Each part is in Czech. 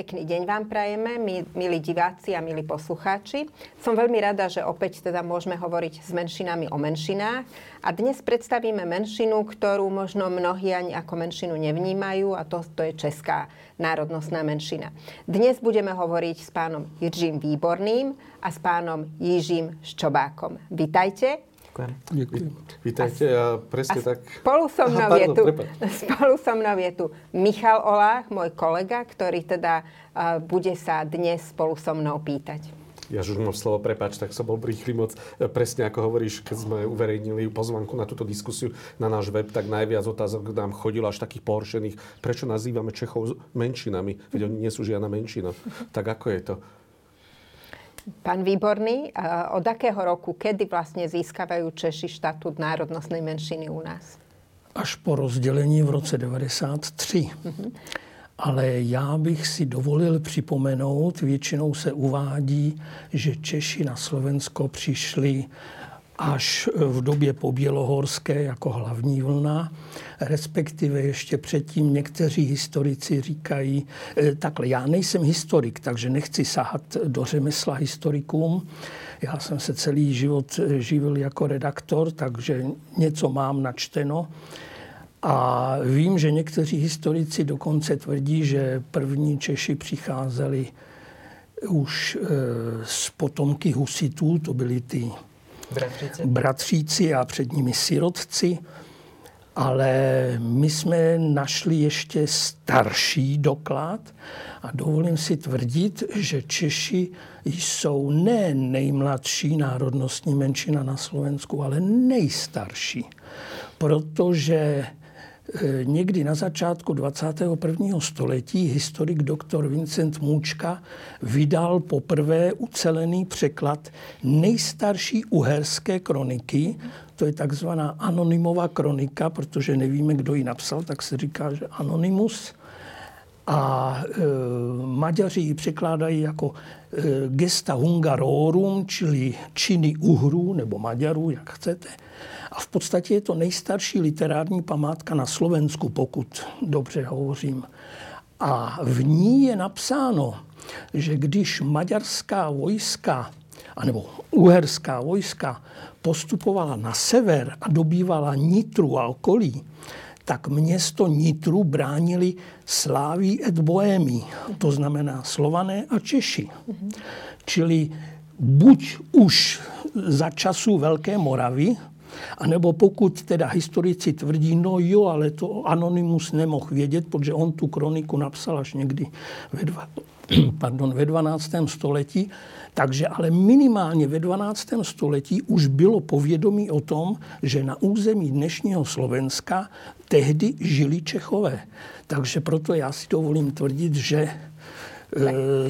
Pekný deň vám prajeme, milí diváci a milí poslucháči. Som veľmi rada, že opäť teda môžeme hovoriť s menšinami o menšinách. A dnes predstavíme menšinu, ktorú možno mnohí ani ako menšinu nevnímajú a to, to je česká národnostná menšina. Dnes budeme hovoriť s pánom Jiřím Výborným a s pánom Jižím Ščobákom. Vítajte. Ďakujem. Ďakujem. Vítajte a presne a tak... Spolu so mnou, Aha, pardon, je tu, spolu so mnou je tu Michal Olách, môj kolega, ktorý teda uh, bude sa dnes spolu so mnou pýtať. Ja už mám slovo, prepač, tak som bol rýchly moc. E, presne ako hovoríš, keď sme uverejnili pozvanku na túto diskusiu na náš web, tak najviac otázok nám chodilo až takých pohoršených. Prečo nazývame Čechov menšinami? Veď oni nie sú žiadna menšina. Tak ako je to? Pán Výborný, od akého roku, kedy vlastně získávají Češi štatut národnostnej menšiny u nás? Až po rozdělení v roce 93. Mm-hmm. Ale já bych si dovolil připomenout, většinou se uvádí, že Češi na Slovensko přišli až v době pobělohorské jako hlavní vlna, respektive ještě předtím někteří historici říkají, eh, takhle, já nejsem historik, takže nechci sahat do řemesla historikům, já jsem se celý život eh, živil jako redaktor, takže něco mám načteno. A vím, že někteří historici dokonce tvrdí, že první Češi přicházeli už eh, z potomky husitů, to byly ty Bratříci. bratříci a před nimi sirotci. Ale my jsme našli ještě starší doklad a dovolím si tvrdit, že Češi jsou ne nejmladší národnostní menšina na Slovensku, ale nejstarší. Protože někdy na začátku 21. století historik doktor Vincent Můčka vydal poprvé ucelený překlad nejstarší uherské kroniky. To je takzvaná anonymová kronika, protože nevíme, kdo ji napsal, tak se říká, že anonymus. A e, Maďaři ji překládají jako e, gesta hungarorum, čili činy Uhrů nebo Maďarů, jak chcete. A v podstatě je to nejstarší literární památka na Slovensku, pokud dobře hovořím. A v ní je napsáno, že když maďarská vojska, anebo uherská vojska postupovala na sever a dobývala Nitru a okolí, tak město Nitru bránili Sláví et Bohémí, to znamená Slované a Češi. Čili buď už za času Velké Moravy, a nebo pokud teda historici tvrdí, no jo, ale to Anonymus nemohl vědět, protože on tu kroniku napsal až někdy ve, dva, pardon, ve 12. století, takže ale minimálně ve 12. století už bylo povědomí o tom, že na území dnešního Slovenska tehdy žili Čechové. Takže proto já si dovolím tvrdit, že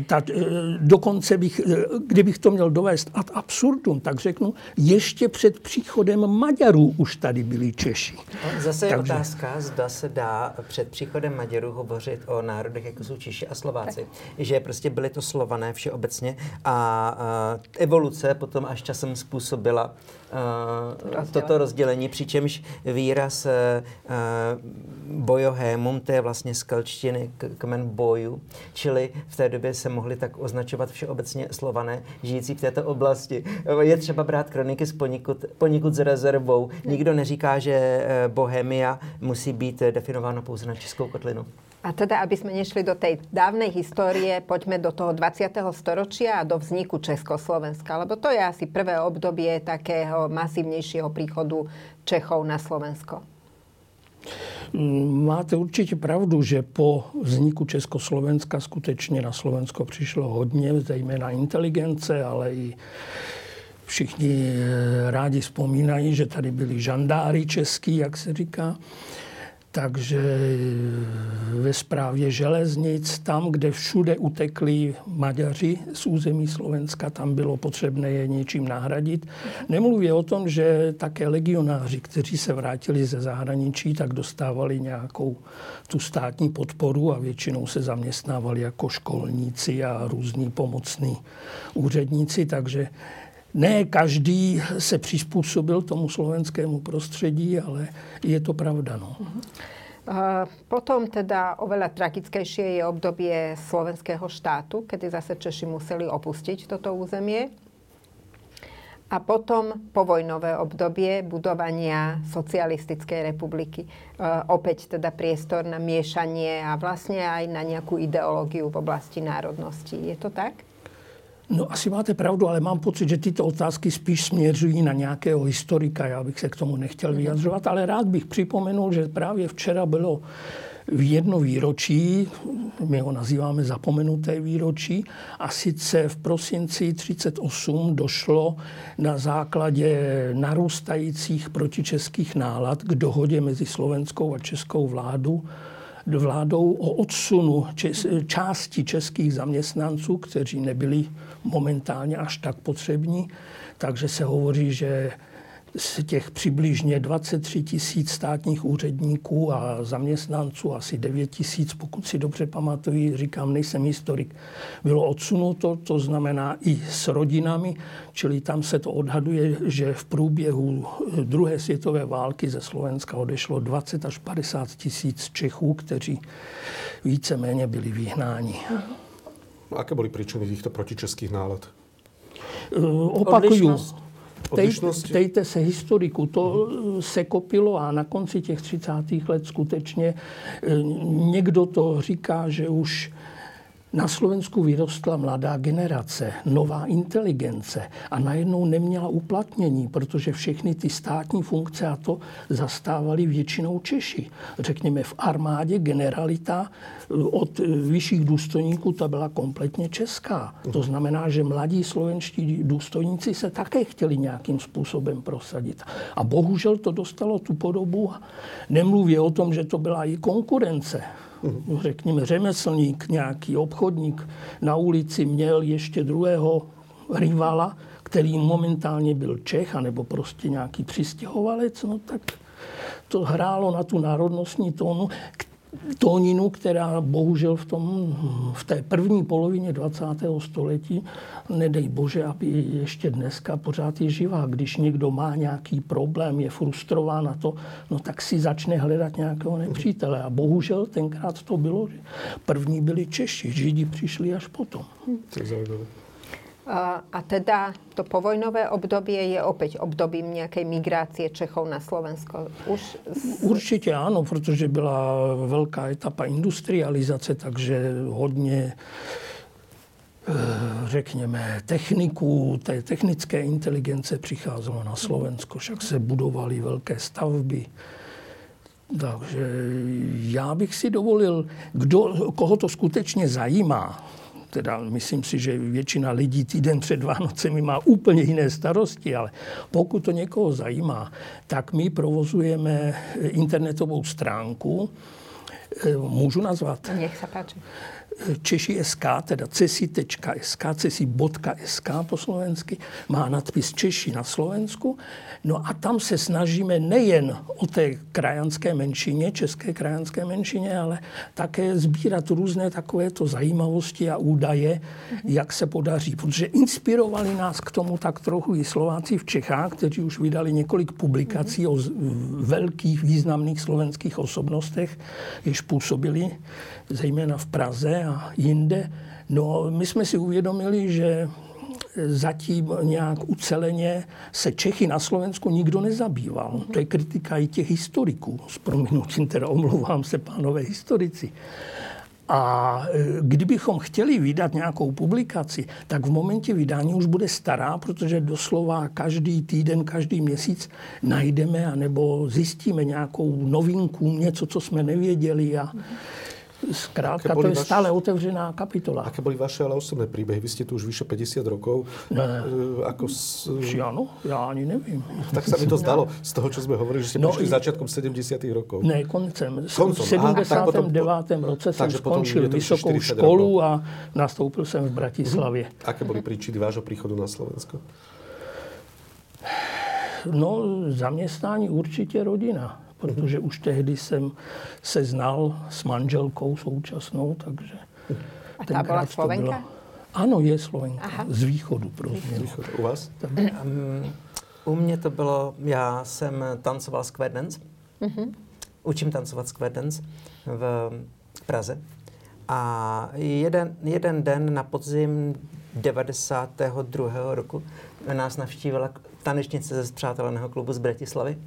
tak, eh, dokonce bych, eh, kdybych to měl dovést ad absurdum, tak řeknu, ještě před příchodem Maďarů už tady byli Češi. No, zase je Takže... otázka, zda se dá před příchodem Maďarů hovořit o národech, jako jsou Češi a Slováci. Tak. Že prostě byly to slované všeobecně a, a evoluce potom až časem způsobila uh, toto rozdělení, přičemž výraz uh, bojohémum, to je vlastně z kalčtiny kmen boju, čili v té době se mohli tak označovat všeobecně slované žijící v této oblasti. Je třeba brát kroniky s poněkud, poněkud s rezervou. Nikdo neříká, že Bohemia musí být definováno pouze na Českou kotlinu. A teda, aby sme nešli do tej dávnej histórie, poďme do toho 20. storočia a do vzniku Československa, lebo to je asi prvé obdobie takého masívnejšieho príchodu Čechov na Slovensko. Máte určitě pravdu, že po vzniku Československa skutečně na Slovensko přišlo hodně, zejména inteligence, ale i všichni rádi vzpomínají, že tady byli žandári český, jak se říká. Takže ve správě železnic, tam, kde všude utekli Maďaři z území Slovenska, tam bylo potřebné je něčím nahradit. Nemluví o tom, že také legionáři, kteří se vrátili ze zahraničí, tak dostávali nějakou tu státní podporu a většinou se zaměstnávali jako školníci a různí pomocní úředníci, takže ne každý se přizpůsobil tomu slovenskému prostředí, ale je to pravda. No. Potom teda oveľa tragickejšie je obdobie slovenského štátu, kedy zase Češi museli opustiť toto územie. A potom povojnové obdobie budovania socialistickej republiky. Opäť teda priestor na miešanie a vlastne aj na nejakú ideológiu v oblasti národnosti. Je to tak? No asi máte pravdu, ale mám pocit, že tyto otázky spíš směřují na nějakého historika. Já bych se k tomu nechtěl vyjadřovat, ale rád bych připomenul, že právě včera bylo v jedno výročí, my ho nazýváme zapomenuté výročí, a sice v prosinci 38 došlo na základě narůstajících protičeských nálad k dohodě mezi slovenskou a českou vládu vládou o odsunu čes, části českých zaměstnanců, kteří nebyli momentálně až tak potřební. Takže se hovoří, že z těch přibližně 23 tisíc státních úředníků a zaměstnanců, asi 9 tisíc, pokud si dobře pamatuju, říkám, nejsem historik, bylo odsunuto, to znamená i s rodinami, čili tam se to odhaduje, že v průběhu druhé světové války ze Slovenska odešlo 20 až 50 tisíc Čechů, kteří víceméně byli vyhnáni. Aké byly příčiny těchto protičeských nálad? Opakuju, ptejte se historiku, to se kopilo a na konci těch 30. let skutečně eh, někdo to říká, že už na Slovensku vyrostla mladá generace, nová inteligence a najednou neměla uplatnění, protože všechny ty státní funkce a to zastávali většinou Češi. Řekněme v armádě generalita eh, od vyšších důstojníků ta byla kompletně česká. To znamená, že mladí slovenští důstojníci se také chtěli nějakým způsobem prosadit. A bohužel to dostalo tu podobu. Nemluví o tom, že to byla i konkurence řekněme, řemeslník, nějaký obchodník na ulici měl ještě druhého rivala, který momentálně byl Čech, anebo prostě nějaký přistěhovalec, no tak to hrálo na tu národnostní tónu, tóninu, která bohužel v, tom, v té první polovině 20. století, nedej bože, aby ještě dneska pořád je živá. Když někdo má nějaký problém, je frustrován na to, no tak si začne hledat nějakého nepřítele. A bohužel tenkrát to bylo, že první byli Češi, Židi přišli až potom. Tak. A teda to povojnové obdobie je opäť obdobím nějaké migrácie Čechov na Slovensko? Už... Určitě ano, protože byla velká etapa industrializace, takže hodně eh, řekněme, techniků, té technické inteligence přicházelo na Slovensko, však se budovaly velké stavby. Takže já bych si dovolil, kdo, koho to skutečně zajímá, teda myslím si, že většina lidí týden před Vánocemi má úplně jiné starosti, ale pokud to někoho zajímá, tak my provozujeme internetovou stránku, eh, můžu nazvat? Nech se páči. Češi.sk, teda cesi.sk, cesi.sk po slovensky, má nadpis Češi na Slovensku. No a tam se snažíme nejen o té krajanské menšině, české krajanské menšině, ale také sbírat různé takovéto zajímavosti a údaje, jak se podaří. Protože inspirovali nás k tomu tak trochu i Slováci v Čechách, kteří už vydali několik publikací o velkých významných slovenských osobnostech, jež působili zejména v Praze a jinde. No, my jsme si uvědomili, že zatím nějak uceleně se Čechy na Slovensku nikdo nezabýval. To je kritika i těch historiků. S prominutím teda omlouvám se, pánové historici. A e, kdybychom chtěli vydat nějakou publikaci, tak v momentě vydání už bude stará, protože doslova každý týden, každý měsíc najdeme anebo zjistíme nějakou novinku, něco, co jsme nevěděli. A Zkrátka, to je vaš... stále otevřená kapitola. Aké byly vaše ale osobné příběhy? Vy jste tu už vyše 50 rokov. Ne. E, ako s... Ano, já ani nevím. Tak se mi to zdalo z toho, co jsme hovorili, že jste no, přišli začátkem 70. rokov. Ne, koncem. koncem. V 79. Potom, roce jsem skončil vysokou školu rokov. a nastoupil jsem v Bratislavě. Uh-huh. Aké byly příčiny vášho příchodu na Slovensko? No, zaměstnání určitě rodina protože už tehdy jsem se znal s manželkou současnou, takže... A ta byla Slovenka? Bylo... Ano, je Slovenka. Aha. Z východu prostě. Z východu. U vás? Tak. Um, u mě to bylo, já jsem tancoval square dance. Uh-huh. učím tancovat square dance v Praze. A jeden, jeden den na podzim 92. roku nás navštívila tanečnice ze zpřáteleného klubu z Bratislavy.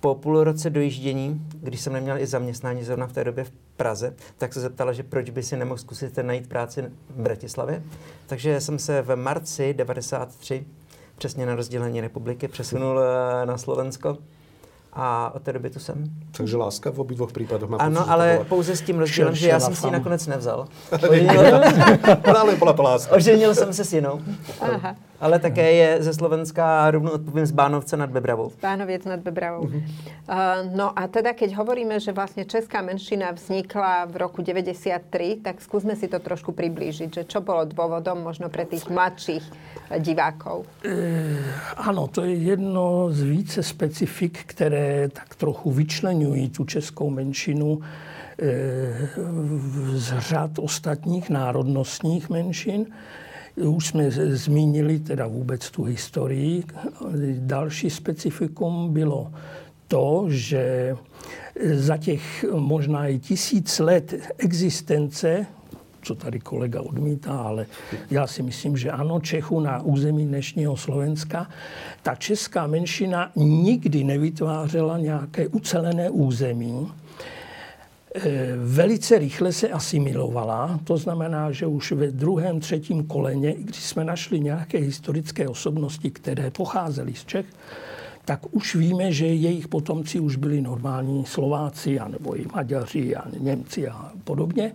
Po půl roce dojíždění, když jsem neměl i zaměstnání zrovna v té době v Praze, tak se zeptala, že proč by si nemohl zkusit najít práci v Bratislavě. Takže jsem se v marci 93, přesně na rozdělení republiky, přesunul eh, na Slovensko a od té doby tu jsem. Takže láska v obidvoch případech má Ano, ale pouze s tím rozdílem, že já jsem si ji nakonec nevzal. ale byla to láska. Oženil jsem se s jinou. Aha. Ale také je ze Slovenska, rovno odpovím z Bánovce nad Bebravou. Bánoviec nad Bebravou. Uh-huh. Uh, no a teda, keď hovoríme, že vlastne česká menšina vznikla v roku 93, tak skúsme si to trošku priblížiť, že čo bolo dôvodom možno pre tých mladších divákov? E, ano, to je jedno z více specifik, které tak trochu vyčlenují tu českou menšinu z řad ostatních národnostních menšin. Už jsme zmínili teda vůbec tu historii. Další specifikum bylo to, že za těch možná i tisíc let existence, co tady kolega odmítá, ale já si myslím, že ano, Čechu na území dnešního Slovenska, ta česká menšina nikdy nevytvářela nějaké ucelené území, velice rychle se asimilovala. To znamená, že už ve druhém, třetím koleně, když jsme našli nějaké historické osobnosti, které pocházely z Čech, tak už víme, že jejich potomci už byli normální Slováci, anebo i Maďaři, a Němci a podobně.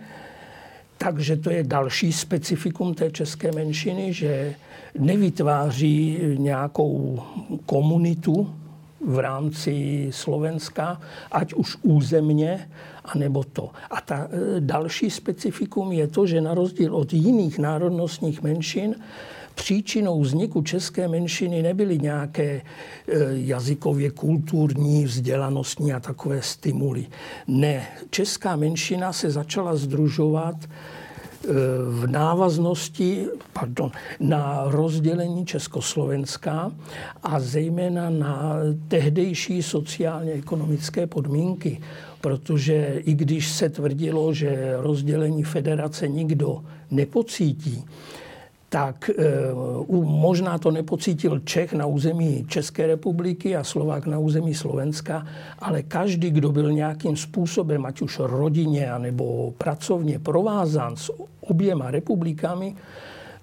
Takže to je další specifikum té české menšiny, že nevytváří nějakou komunitu v rámci Slovenska, ať už územně, anebo to. A ta e, další specifikum je to, že na rozdíl od jiných národnostních menšin, příčinou vzniku české menšiny nebyly nějaké e, jazykově kulturní, vzdělanostní a takové stimuly. Ne, česká menšina se začala združovat v návaznosti pardon, na rozdělení Československa a zejména na tehdejší sociálně-ekonomické podmínky protože i když se tvrdilo, že rozdělení federace nikdo nepocítí, tak e, možná to nepocítil Čech na území České republiky a Slovák na území Slovenska, ale každý, kdo byl nějakým způsobem, ať už rodině nebo pracovně provázán s oběma republikami,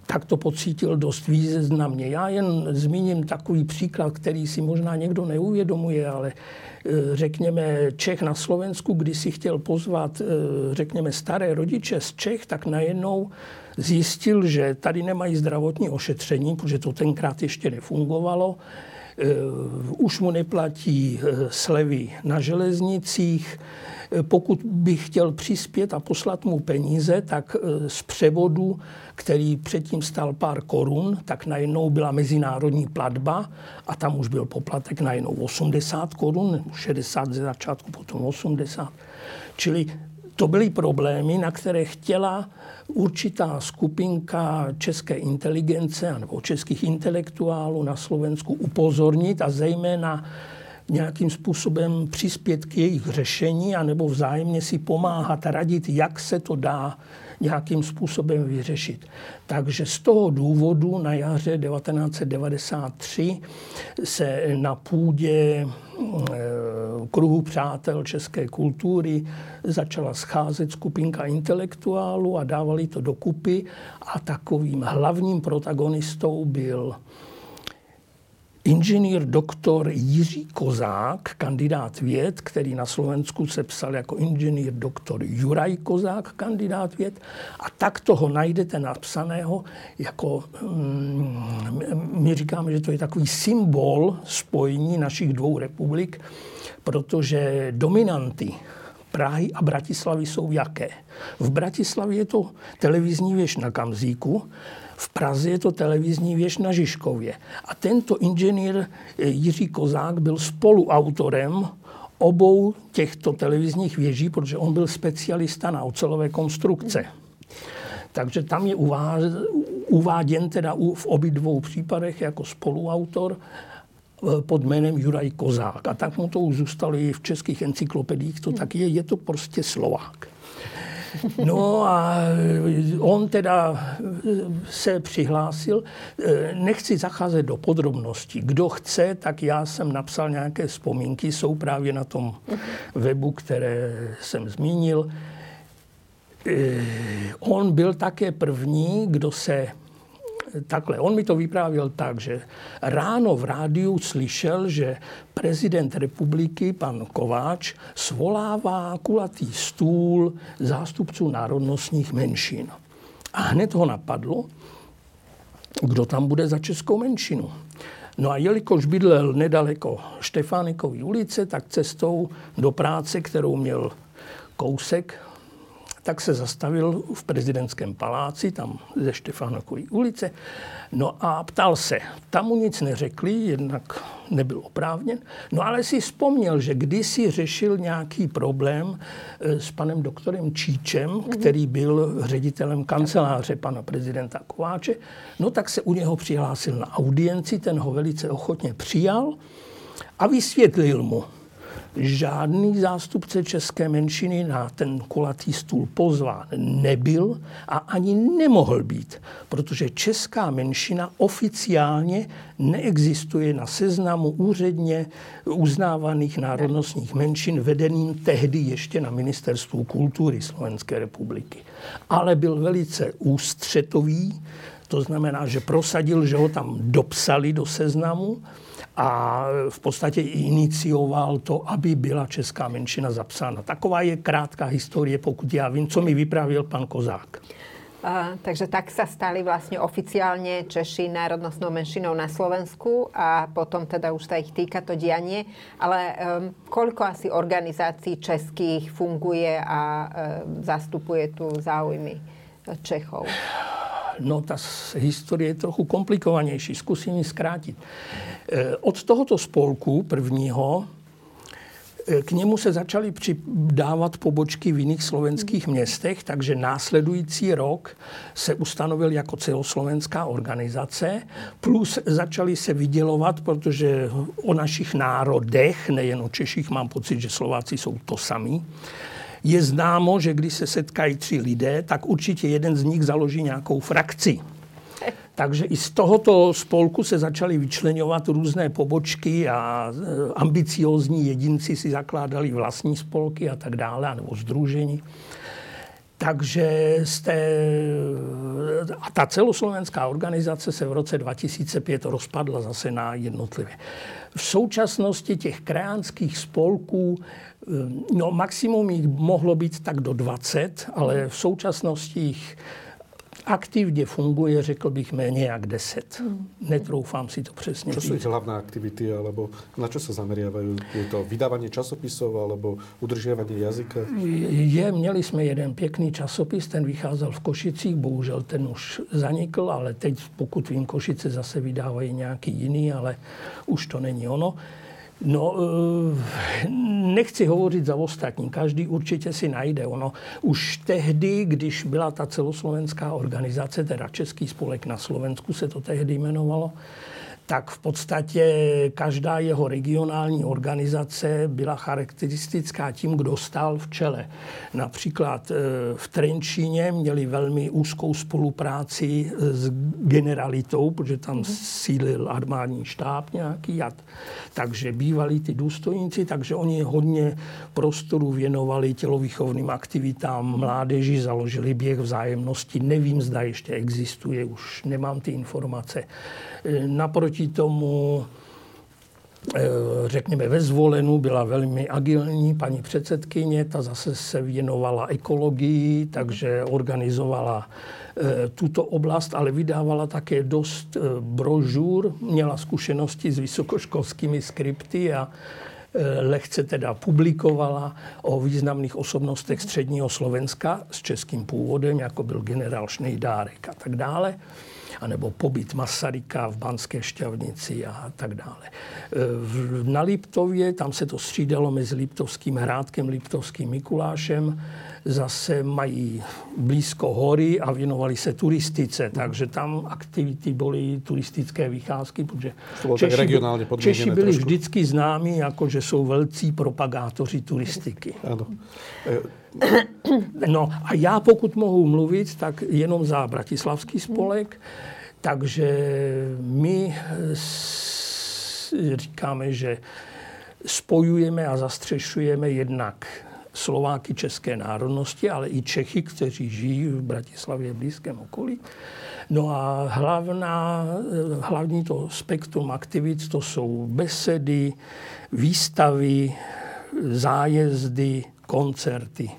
tak to pocítil dost významně. Já jen zmíním takový příklad, který si možná někdo neuvědomuje, ale Eh, řekněme, Čech na Slovensku, když si chtěl pozvat, eh, řekněme, staré rodiče z Čech, tak najednou zjistil, že tady nemají zdravotní ošetření, protože to tenkrát ještě nefungovalo. Eh, už mu neplatí slevy na železnicích, pokud by chtěl přispět a poslat mu peníze, tak e, z převodu, který předtím stál pár korun, tak najednou byla mezinárodní platba a tam už byl poplatek najednou 80 korun, 60 ze začátku, potom 80. Čili to byly problémy, na které chtěla určitá skupinka české inteligence nebo českých intelektuálů na Slovensku upozornit a zejména nějakým způsobem přispět k jejich řešení anebo vzájemně si pomáhat, radit, jak se to dá nějakým způsobem vyřešit. Takže z toho důvodu na jaře 1993 se na půdě eh, kruhu přátel české kultury začala scházet skupinka intelektuálů a dávali to dokupy a takovým hlavním protagonistou byl Inženýr doktor Jiří Kozák, kandidát věd, který na Slovensku se psal jako inženýr doktor Juraj Kozák, kandidát věd. A tak toho najdete napsaného jako, mm, my říkáme, že to je takový symbol spojení našich dvou republik, protože dominanty Prahy a Bratislavy jsou jaké? V Bratislavě je to televizní věž na Kamzíku, v Praze je to televizní věž na Žižkově. A tento inženýr eh, Jiří Kozák byl spoluautorem obou těchto televizních věží, protože on byl specialista na ocelové konstrukce. Takže tam je uváděn teda v obě dvou případech jako spoluautor pod jménem Juraj Kozák. A tak mu to už zůstalo i v českých encyklopediích, to tak je, je to prostě Slovák. No a on teda se přihlásil. Nechci zacházet do podrobností. Kdo chce, tak já jsem napsal nějaké vzpomínky, jsou právě na tom webu, které jsem zmínil. On byl také první, kdo se takhle, on mi to vyprávěl tak, že ráno v rádiu slyšel, že prezident republiky, pan Kováč, svolává kulatý stůl zástupců národnostních menšin. A hned ho napadlo, kdo tam bude za českou menšinu. No a jelikož bydlel nedaleko Štefánikovy ulice, tak cestou do práce, kterou měl kousek tak se zastavil v prezidentském paláci, tam ze Štefánokovy ulice, no a ptal se. Tam mu nic neřekli, jednak nebyl oprávněn, no ale si vzpomněl, že kdysi řešil nějaký problém eh, s panem doktorem Číčem, mm-hmm. který byl ředitelem kanceláře pana prezidenta Kováče, no tak se u něho přihlásil na audienci, ten ho velice ochotně přijal a vysvětlil mu, žádný zástupce české menšiny na ten kulatý stůl pozván nebyl a ani nemohl být, protože česká menšina oficiálně neexistuje na seznamu úředně uznávaných národnostních menšin vedeným tehdy ještě na Ministerstvu kultury Slovenské republiky. Ale byl velice ústřetový, to znamená, že prosadil, že ho tam dopsali do seznamu a v podstatě inicioval to, aby byla česká menšina zapsána. Taková je krátká historie, pokud já vím, co mi vyprávěl pan Kozák. Uh, takže tak sa stali vlastne oficiálne Češi národnostnou menšinou na Slovensku a potom teda už sa ich týka to dianie. Ale um, koľko asi organizácií českých funguje a um, zastupuje tu záujmy Čechov? No, ta historie je trochu komplikovanější. Zkusím ji zkrátit. Eh, od tohoto spolku prvního eh, k němu se začaly přidávat pobočky v jiných slovenských městech, takže následující rok se ustanovil jako celoslovenská organizace, plus začaly se vydělovat, protože o našich národech, nejen o Češích, mám pocit, že Slováci jsou to sami, je známo, že když se setkají tři lidé, tak určitě jeden z nich založí nějakou frakci. Takže i z tohoto spolku se začaly vyčlenovat různé pobočky a e, ambiciózní jedinci si zakládali vlastní spolky a tak dále, nebo združení. Takže jste, a ta celoslovenská organizace se v roce 2005 rozpadla zase na jednotlivé. V současnosti těch krajánských spolků Ehm, no, maximum jich mohlo být tak do 20, ale v současnosti jich aktivně funguje, řekl bych, méně jak 10. Hmm. Netroufám si to přesně Čo jsou hlavné aktivity, alebo na čo se zameriavajú? Je to vydávání časopisů, alebo udržiavanie jazyka? Je, měli jsme jeden pěkný časopis, ten vycházel v Košicích, bohužel ten už zanikl, ale teď, pokud vím, Košice zase vydávají nějaký jiný, ale už to není ono. No, eh, nechci hovořit za ostatní. Každý určitě si najde. Ono už tehdy, když byla ta celoslovenská organizace, teda Český spolek na Slovensku se to tehdy jmenovalo, tak v podstatě každá jeho regionální organizace byla charakteristická tím, kdo stál v čele. Například eh, v Trenčíně měli velmi úzkou spolupráci s generalitou, protože tam mhm. sídlil armádní štáb nějaký. A takže bývali ty důstojníci, takže oni hodně prostoru věnovali tělovýchovným aktivitám mládeži, založili běh vzájemnosti. Nevím, zda ještě existuje, už nemám ty informace. E, naproti tomu e, řekněme, ve zvolenu byla velmi agilní paní předsedkyně, ta zase se věnovala ekologii, takže organizovala e, tuto oblast, ale vydávala také dost brožur, měla zkušenosti s vysokoškolskými skripty a lehce teda publikovala o významných osobnostech středního Slovenska s českým původem, jako byl generál Šnejdárek a tak dále anebo pobyt Masaryka v Banské šťavnici a tak dále. E, na Liptově, tam se to střídalo mezi Liptovským Hrádkem, Liptovským Mikulášem, zase mají blízko hory a věnovali se turistice, takže tam aktivity byly turistické vycházky, protože Češi, Češi byli trošku. vždycky známí, jako že jsou velcí propagátoři turistiky. Ano. No a já pokud mohu mluvit, tak jenom za Bratislavský spolek, takže my říkáme, že spojujeme a zastřešujeme jednak Slováky české národnosti, ale i Čechy, kteří žijí v Bratislavě v blízkém okolí. No a hlavná, hlavní to spektrum aktivit to jsou besedy, výstavy, zájezdy, koncerty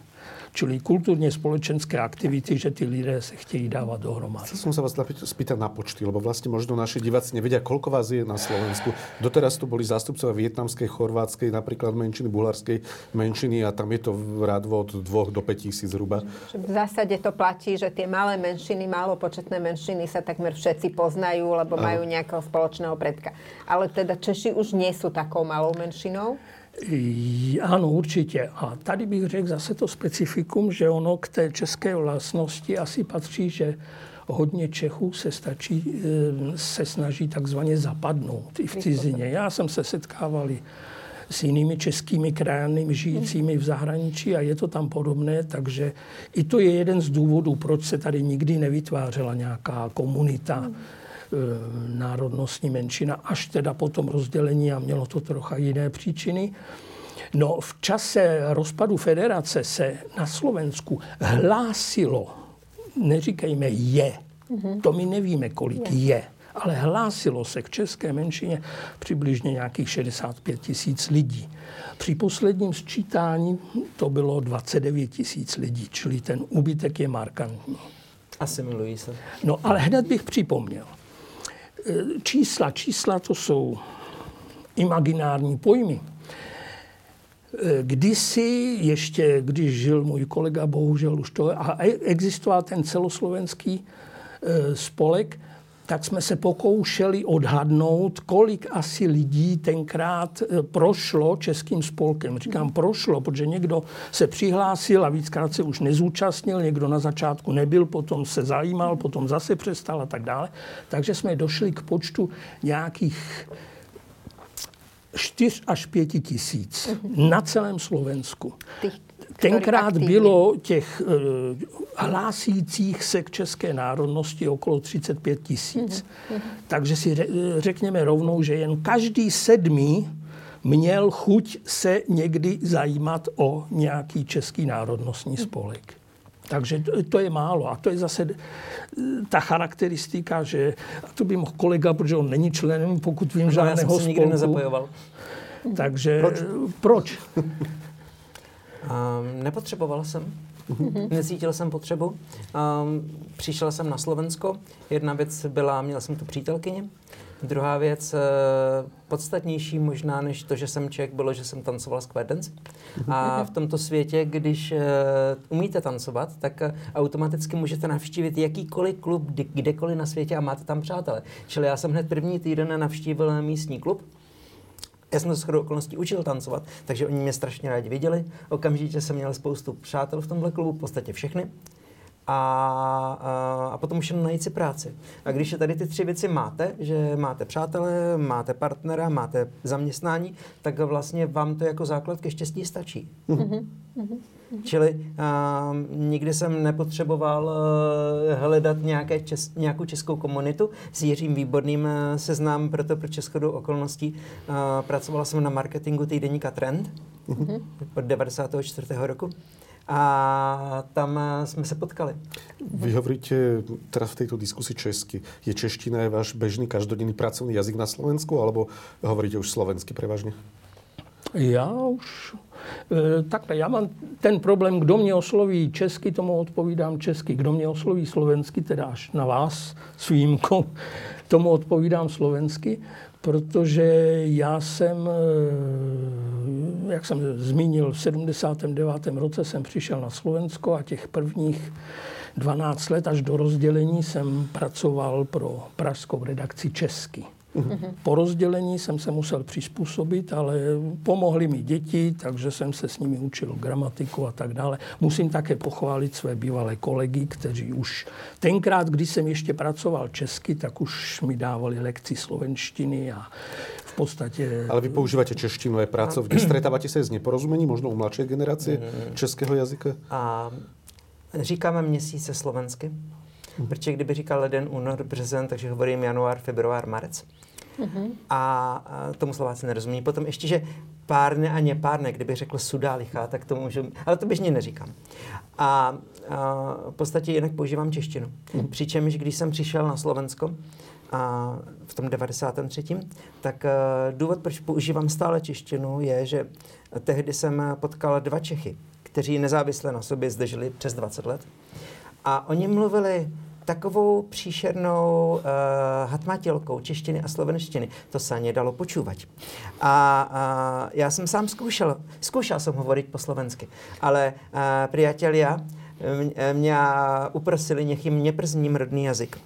čili kulturně společenské aktivity, že ty lidé se chtějí dávat dohromady. Chcel som sa vás spýtať na počty, lebo vlastne možno naši diváci nevedia, koľko vás je na Slovensku. Doteraz tu boli zástupcovia vietnamskej, chorvátskej, napríklad menšiny, bulharskej menšiny a tam je to v rádu od 2 do 5 tisíc zhruba. V zásade to platí, že tie malé menšiny, málopočetné menšiny sa takmer všetci poznajú, lebo majú nejakého spoločného predka. Ale teda Češi už nie sú takou malou menšinou? Ano, určitě. A tady bych řekl zase to specifikum, že ono k té české vlastnosti asi patří, že hodně Čechů se, stačí, eh, se snaží takzvaně zapadnout i v cizině. Já jsem se setkával s jinými českými krajany žijícími v zahraničí a je to tam podobné, takže i to je jeden z důvodů, proč se tady nikdy nevytvářela nějaká komunita. Eh, národnostní menšina, až teda potom rozdělení a mělo to trocha jiné příčiny. No v čase rozpadu federace se na Slovensku hlásilo, neříkejme je, mm-hmm. to my nevíme, kolik je. je, ale hlásilo se k české menšině přibližně nějakých 65 tisíc lidí. Při posledním sčítání to bylo 29 tisíc lidí, čili ten úbytek je markantní. Asimilují se. No ale hned bych připomněl, čísla. Čísla to jsou imaginární pojmy. Eh, kdysi ještě, když žil můj kolega, bohužel už to, a existoval ten celoslovenský eh, spolek, tak jsme se pokoušeli odhadnout, kolik asi lidí tenkrát eh, prošlo českým spolkem. Říkám prošlo, protože někdo se přihlásil a víckrát se už nezúčastnil, někdo na začátku nebyl, potom se zajímal, potom zase přestal a tak dále. Takže jsme došli k počtu nějakých 4 až 5 tisíc na celém Slovensku. Tenkrát bylo těch uh, hlásících se k české národnosti okolo 35 tisíc. Mm-hmm. Takže si řekněme rovnou, že jen každý sedmý měl chuť se někdy zajímat o nějaký český národnostní mhm. spolek. Takže to je málo. A to je zase eh, ta charakteristika, že a to by mohl kolega, protože on není členem, pokud vím, no, žádného já jsem se nikdy nezapojoval. Takže proč? proč? Um, nepotřeboval jsem. Mm-hmm. Necítil jsem potřebu. Um, přišel jsem na Slovensko. Jedna věc byla, měl jsem tu přítelkyni. Druhá věc, uh, podstatnější možná než to, že jsem Čech, bylo, že jsem tancoval square dance. A v tomto světě, když uh, umíte tancovat, tak uh, automaticky můžete navštívit jakýkoliv klub kdekoliv na světě a máte tam přátele. Čili já jsem hned první týden navštívil místní klub, já jsem to shodou okolností učil tancovat, takže oni mě strašně rádi viděli. Okamžitě jsem měl spoustu přátel v tomhle klubu, v podstatě všechny. A, a, a potom už jenom najít si práci. A když je tady ty tři věci máte, že máte přátele, máte partnera, máte zaměstnání, tak vlastně vám to jako základ ke štěstí stačí. Mm-hmm. Čili uh, nikdy jsem nepotřeboval uh, hledat nějaké čes, nějakou českou komunitu. S Jiřím Výborným uh, seznám proto pro českou okolností. Uh, pracovala jsem na marketingu týdeníka Trend mm-hmm. od 94. roku a tam jsme se potkali. Vy hovoríte teraz v tejto diskusi česky. Je čeština je váš bežný každodenný pracovný jazyk na Slovensku, alebo hovoríte už slovensky prevažne? Já už e, takhle, já mám ten problém, kdo mě osloví česky, tomu odpovídám česky. Kdo mě osloví slovensky, teda až na vás s výjimkou, tomu odpovídám slovensky, protože já jsem, e, jak jsem zmínil, v 79. roce jsem přišel na Slovensko a těch prvních 12 let až do rozdělení jsem pracoval pro pražskou redakci Česky. Po rozdělení jsem se musel přizpůsobit, ale pomohly mi děti, takže jsem se s nimi učil gramatiku a tak dále. Musím také pochválit své bývalé kolegy, kteří už tenkrát, když jsem ještě pracoval česky, tak už mi dávali lekci slovenštiny a v podstatě... Ale vy používáte češtinu aj pracovne. Stretáváte sa s neporozumením, možno u mladšej generácie českého jazyka? A říkáme měsíce slovensky, protože kdyby říkal leden, únor, březen, takže hovorím január, február, marec. A, a tomu Slováci nerozumí. Potom ještě, že párne a nepárne, kdyby řekl sudá lichá, tak to můžu, ale to běžně neříkám. A, a v podstatě jinak používám češtinu. Přičemž, když jsem přišel na Slovensko, a v tom 93. tak uh, důvod, proč používám stále češtinu, je, že tehdy jsem potkal dva Čechy, kteří nezávisle na sobě zde žili přes 20 let. A oni mluvili takovou příšernou uh, hatmatilkou češtiny a slovenštiny. To se nedalo počúvat. A, a já jsem sám zkoušel, zkoušel jsem hovorit po slovensky, ale uh, priatelia mě uprosili, nech jim neprzním rodný jazyk.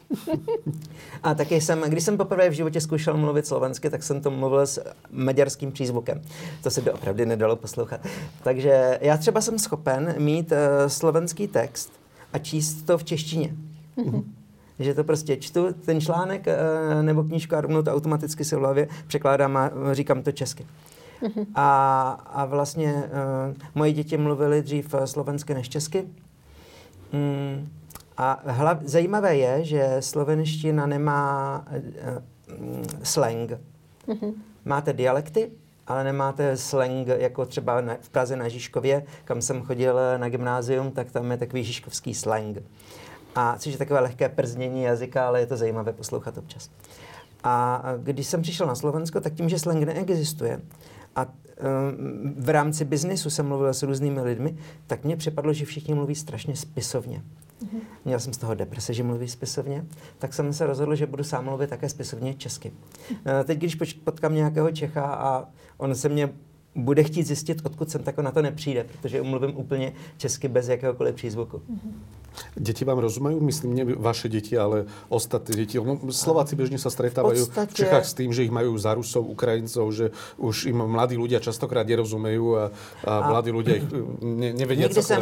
A taky jsem, když jsem poprvé v životě zkoušel mluvit slovensky, tak jsem to mluvil s maďarským přízvukem. To se opravdu nedalo poslouchat. Takže já třeba jsem schopen mít uh, slovenský text a číst to v češtině. Že to prostě čtu ten článek uh, nebo knížku a rovnou to automaticky se v hlavě překládám a říkám to česky. A, a vlastně uh, moje děti mluvily dřív slovensky než česky. Mm, a hlav, zajímavé je, že slovenština nemá uh, slang. Mm-hmm. Máte dialekty, ale nemáte slang jako třeba na, v Praze na Žižkově, kam jsem chodil na gymnázium, tak tam je takový žižkovský slang. A což je takové lehké prznění jazyka, ale je to zajímavé poslouchat občas. A když jsem přišel na Slovensko, tak tím, že slang neexistuje a um, v rámci biznisu jsem mluvil s různými lidmi, tak mně připadlo, že všichni mluví strašně spisovně. Mm-hmm. Měl jsem z toho deprese, že mluví spisovně, tak jsem se rozhodl, že budu sám mluvit také spisovně česky. Mm-hmm. Teď, když potkám nějakého Čecha a on se mě bude chtít zjistit, odkud jsem, tak on na to nepřijde, protože mluvím úplně česky bez jakéhokoliv přízvuku. Mm-hmm. Deti vám rozumejú? Myslím, vaše deti, ale ostatné deti. Slováci bežne sa stretávajú podstate... v Čechách s tým, že ich majú za Rusov, Ukrajincov, že už im mladí ľudia častokrát nerozumejú a, a, a mladí ich ne, nikdy co jsem,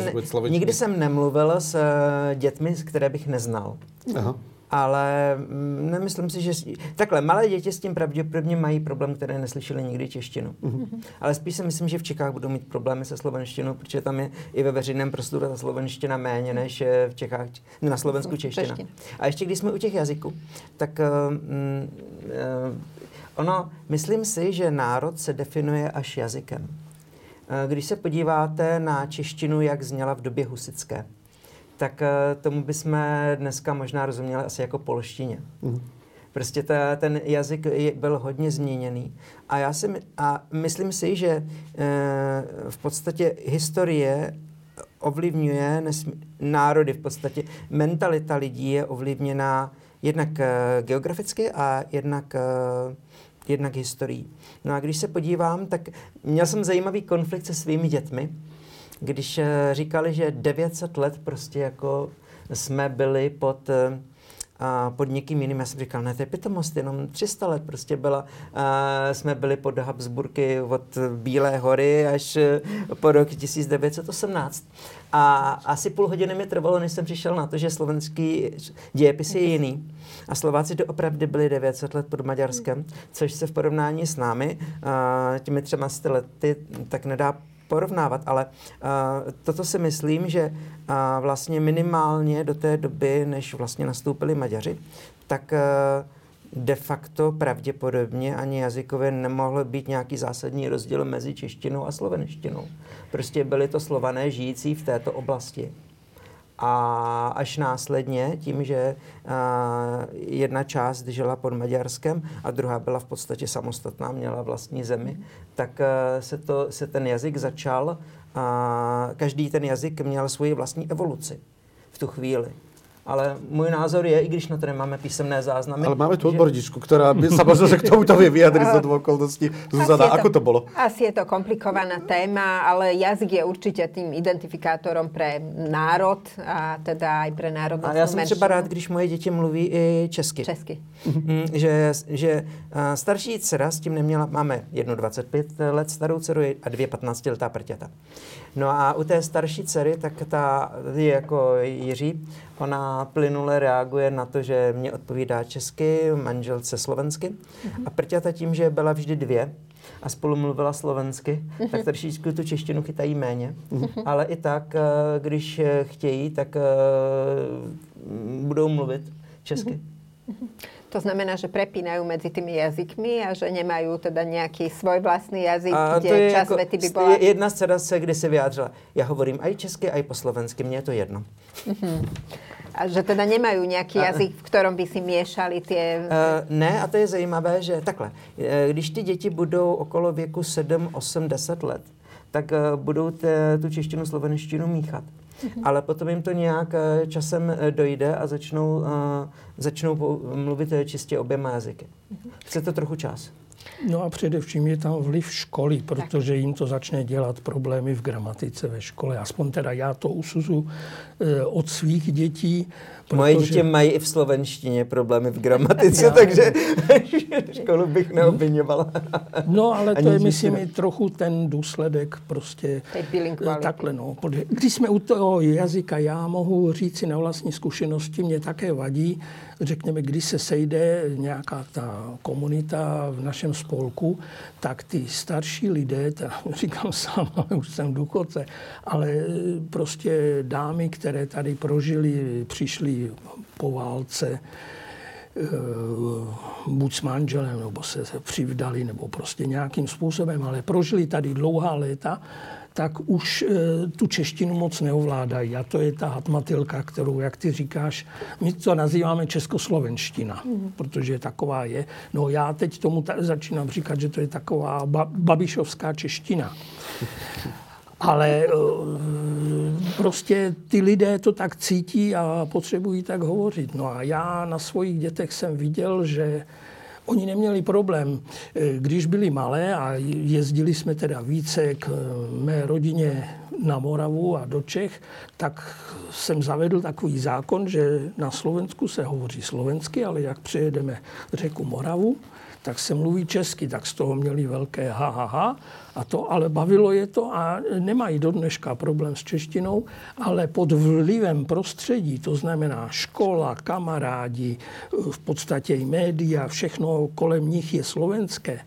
Nikdy jsem nemluvil s uh, dětmi, které bych neznal. Aha ale mm, nemyslím si, že... Takhle, malé děti s tím pravděpodobně mají problém, které neslyšeli nikdy češtinu. Mm-hmm. Ale spíš si myslím, že v Čechách budou mít problémy se slovenštinou, protože tam je i ve veřejném prostoru ta slovenština méně než v Čechách, na Slovensku čeština. A ještě když jsme u těch jazyků, tak uh, uh, ono, myslím si, že národ se definuje až jazykem. Když se podíváte na češtinu, jak zněla v době husické, tak eh, tomu bychom dneska možná rozuměli asi jako polštině. Mm. Prostě ta, ten jazyk byl hodně změněný. A já si a myslím si, že e, v podstatě historie ovlivňuje nesmí, národy, v podstatě mentalita lidí je ovlivněná jednak e, geograficky a jednak, e, jednak historií. No a když se podívám, tak měl jsem zajímavý konflikt se svými dětmi, když eh, říkali, že 900 let prostě jako jsme byli pod eh, a pod někým jiným. Já jsem říkal, ne, to je pitomost, jenom 300 let prostě byla, a jsme byli pod Habsburky od Bílé hory až eh, po rok 1918. A asi půl hodiny mi trvalo, než jsem přišel na to, že slovenský dějepis je jiný. A Slováci opravdu byli 900 let pod Maďarskem, což se v porovnání s námi, těmi třema lety, tak nedá porovnávat, ale uh, toto si myslím, že uh, vlastně minimálně do té doby, než vlastně nastoupili Maďaři, tak uh, de facto pravděpodobně ani jazykově nemohl být nějaký zásadní rozdíl mezi češtinou a slovenštinou. Prostě byli to slované žijící v této oblasti. A až následně, tím, že jedna část žila pod Maďarskem a druhá byla v podstatě samostatná, měla vlastní zemi, tak se, to, se ten jazyk začal, a každý ten jazyk měl svoji vlastní evoluci v tu chvíli. Ale můj názor je, i když na to nemáme písemné záznamy. Ale máme tu odborníčku, která by sa možno, že k tomuto vie vyjadriť za dvou okolností. Zuzana, ako to bolo? Asi je to komplikovaná téma, ale jazyk je určite tým identifikátorom pre národ a teda aj pre národnostnú A já jsem třeba rád, když moje děti mluví i česky. Česky. Mm, že, že starší dcera s tím neměla, máme jednu 25 let starou dceru a dvě 15 letá prťata. No a u té starší dcery, tak ta je jako Jiří, ona plynule reaguje na to, že mě odpovídá česky, manželce slovensky. A prťata tím, že byla vždy dvě, a spolu mluvila slovensky, tak trošičku tu češtinu chytají méně. Ale i tak, eh, když chtějí, tak eh, budou mluvit česky. To znamená, že prepínajú medzi tými jazykmi a že nemajú teda nejaký svoj vlastný jazyk, A kde to je čas jako, vety by bola... je- Jedna dcera se kdysi vyjádřila, já hovorím aj česky, aj po slovensky, mně je to jedno. A že teda nemajú nejaký jazyk, v ktorom by si miešali tie... Uh, ne, a to je zajímavé, že takhle, eh, když ty děti budou okolo věku 7, 8, 10 let, tak uh, budou te, tu češtinu, slovenštinu míchat. Ale potom jim to nějak eh, časem eh, dojde a začnou, uh, začnou mluvit eh, čistě oběma jazyky. Chce to trochu čas. No a především je tam vliv školy, protože jim to začne dělat problémy v gramatice ve škole. Aspoň teda já to usuzu od svých dětí. Moje protože- děti mají i v slovenštině problémy v gramatice, takže školu bych neobvinovala. No, ale to Ani je, že myslím, si i trochu ten důsledek prostě eh, takhle, no. Když jsme u toho jazyka, já mohu říci na vlastní zkušenosti, mě také vadí, řekněme, když se sejde nějaká ta komunita v našem spolku, tak ty starší lidé, ta, říkám sám, už jsem důchodce, ale prostě dámy, které tady prožili, přišli po válce, eh, buď s manželem, nebo se přivdali, nebo prostě nějakým způsobem, ale prožili tady dlouhá léta, tak už e, tu češtinu moc neovládají. A to je ta hatmatilka, kterou, jak ty říkáš, my to nazýváme českoslovenština, mm. protože taková je. No já teď tomu ta, začínám říkat, že to je taková ba, babišovská čeština. Ale eh, prostě ty lidé to tak cítí a potřebují tak hovořit. No a já na svých dětech jsem viděl, že oni neměli problém. Eh, Když byli malé a jezdili jsme teda více k eh, mé rodině na Moravu a do Čech, tak jsem zavedl takový zákon, že na Slovensku se hovoří slovensky, ale jak přejedeme řeku Moravu, tak se mluví česky, tak z toho měli velké ha, ha, ha. A to, ale bavilo je to a nemají do dneška problém s češtinou, ale pod vlivem prostředí, to znamená škola, kamarádi, v podstatě i média, všechno kolem nich je slovenské,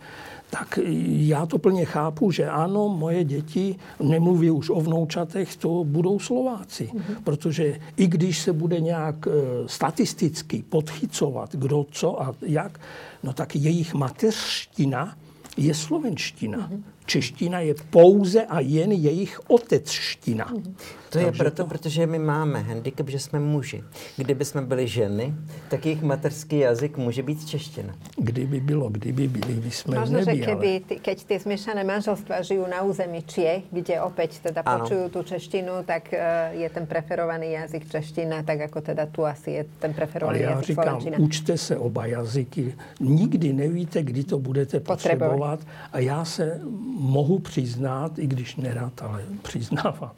tak já to plně chápu, že ano, moje děti, nemluví už o vnoučatech, to budou Slováci. Mm-hmm. Protože i když se bude nějak e, statisticky podchycovat, kdo co a jak, no tak jejich mateřština je slovenština. Mm-hmm. Čeština je pouze a jen jejich otecština. Mm-hmm. To je proto, to... protože my máme handicap, že jsme muži. Kdyby jsme byli ženy, tak jejich mateřský jazyk může být čeština. Kdyby bylo, kdyby byli, by jsme Možno, že nebyli. keby, ty- keď tie zmiešané manželstvá žijú na území Čiech, kde opäť teda Áno. počujú tú češtinu, tak eh, je ten preferovaný jazyk čeština, tak ako teda tu asi je ten Ale preferovaný já jazyk říkám, slovenčina. učte se oba jazyky. Nikdy nevíte, kdy to budete Potřebovat. potřebovat. A já se mohu přiznat, i když nerad, ale přiznávám.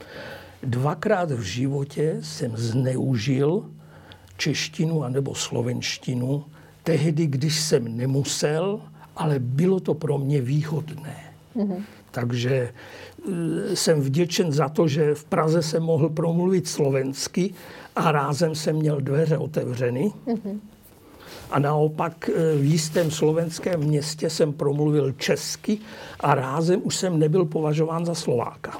Dvakrát v životě jsem zneužil češtinu anebo slovenštinu tehdy, když jsem nemusel, ale bylo to pro mě výhodné. Mm-hmm. Takže e, jsem vděčen za to, že v Praze jsem mohl promluvit slovensky a rázem jsem měl dveře otevřeny. Mm-hmm. A naopak e, v jistém slovenském městě jsem promluvil česky a rázem už jsem nebyl považován za Slováka.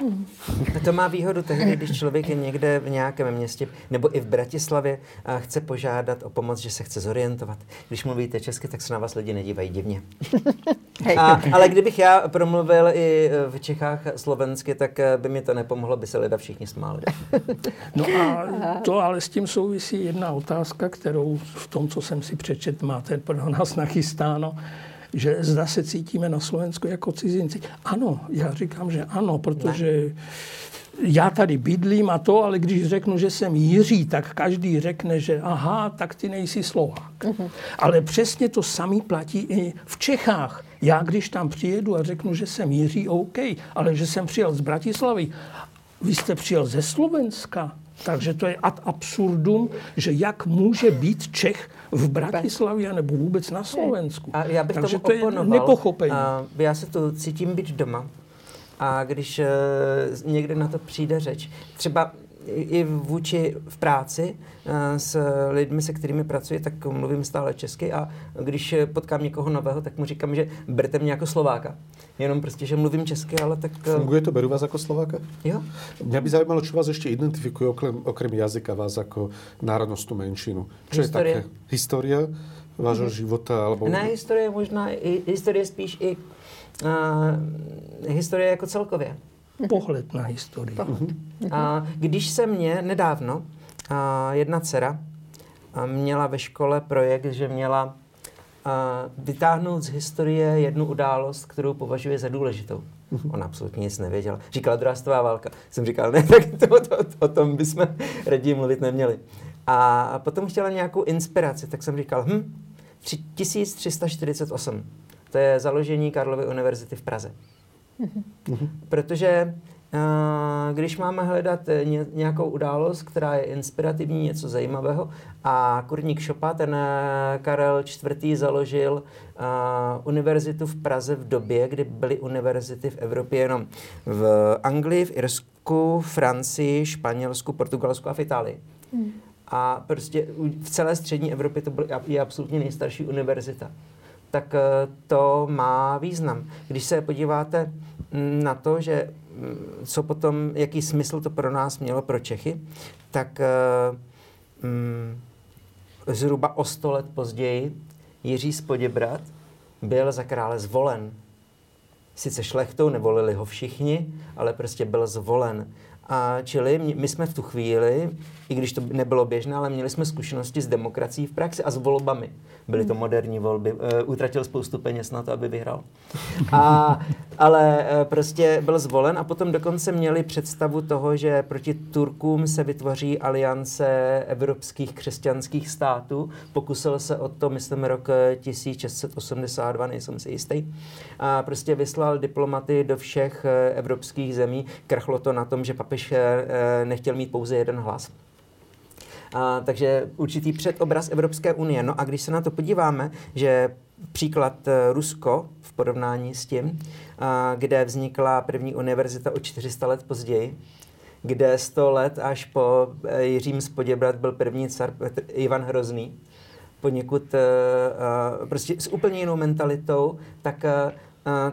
A to má výhodu tehdy, když člověk je někde v nějakém městě nebo i v Bratislavě a chce požádat o pomoc, že se chce zorientovat. Když mluvíte česky, tak se na vás lidi nedívají divně. Hej. A, ale kdybych já promluvil i v Čechách slovensky, tak eh, by mi to nepomohlo, by se lidé všichni smáli. No a to ale s tím souvisí jedna otázka, kterou v tom, co jsem si přečet, máte pro nás nachystáno. že zda se cítíme na Slovensku jako cizinci. Ano, já říkám, že ano, protože ne. já tady bydlím a to, ale když řeknu, že jsem Jiří, tak každý řekne, že aha, tak ty nejsi Slovák. Uh-huh. Ale přesně to samý platí i v Čechách. Já když tam přijedu a řeknu, že jsem Jiří, OK, ale že jsem přijel z Bratislavy, vy jste přijel ze Slovenska, takže to je ad absurdum, že jak může být Čech v Bratislavě nebo vůbec na Slovensku. A já bych Takže tomu to je nepochopení. A já se tu cítím být doma. A když uh, někde na to přijde řeč, třeba i vůči v práci eh, s lidmi, se kterými pracuji, tak mluvím stále česky a když potkám někoho nového, tak mu říkám, že berte mě jako Slováka. Jenom prostě, že mluvím česky, ale tak... Eh, Funguje to, beru vás jako Slováka? Jo. Mě by zajímalo, čo vás ještě identifikuje okrem, okrem jazyka vás jako národnostnou menšinu. Čo Historie. je také? Historia vášho mm-hmm. života? Alebo... Ne, historie možná, i, historie spíš i uh, historie jako celkově. Pohled na historii. Uh-huh. A když se mě nedávno a jedna dcera a měla ve škole projekt, že měla a vytáhnout z historie jednu událost, kterou považuje za důležitou. Ona absolutně nic nevěděla. Říkala druhá světová válka. Jsem říkal, ne, tak to, to, to, o tom bychom raději mluvit neměli. A potom chtěla nějakou inspiraci, tak jsem říkal, hm, 1348. To je založení Karlovy univerzity v Praze. Protože když máme hledat eh, nějakou událost, která je inspirativní, něco zajímavého, a kurník Šopa, ten eh, Karel IV. založil univerzitu v Praze v době, kdy byly univerzity v Evropě jenom v Anglii, v Irsku, Francii, Španělsku, Portugalsku a v Itálii. Hmm. A prostě v celé střední Evropě to byla, je absolutně nejstarší univerzita. Tak eh, to má význam. Když se podíváte na to, že mm, co potom, jaký smysl to pro nás mělo, pro Čechy, tak mm, zhruba o sto let později Jiří z Poděbrat byl za krále zvolen. Sice šlechtou, nevolili ho všichni, ale prostě byl zvolen. A čili my jsme v tu chvíli, i když to nebylo běžné, ale měli jsme zkušenosti s demokracií v praxi a s volbami. Byly to moderní volby. Uh, utratil spoustu peněz na to, aby vyhrál. A, ale uh, prostě byl zvolen a potom dokonce měli představu toho, že proti Turkům se vytvoří aliance evropských křesťanských států. Pokusil se o to, myslím, rok 1682, nejsem si jistý. A prostě vyslal diplomaty do všech evropských zemí. Krachlo to na tom, že papež nechtěl mít pouze jeden hlas. A, takže určitý předobraz Evropské unie. No a když se na to podíváme, že příklad e, Rusko v porovnání s tím, a, kde vznikla první univerzita o 400 let později, kde 100 let až po e, Jiřím z Poděbrat byl první car Petr, Ivan Hrozný, poněkud uh, prostě s úplně jinou mentalitou, tak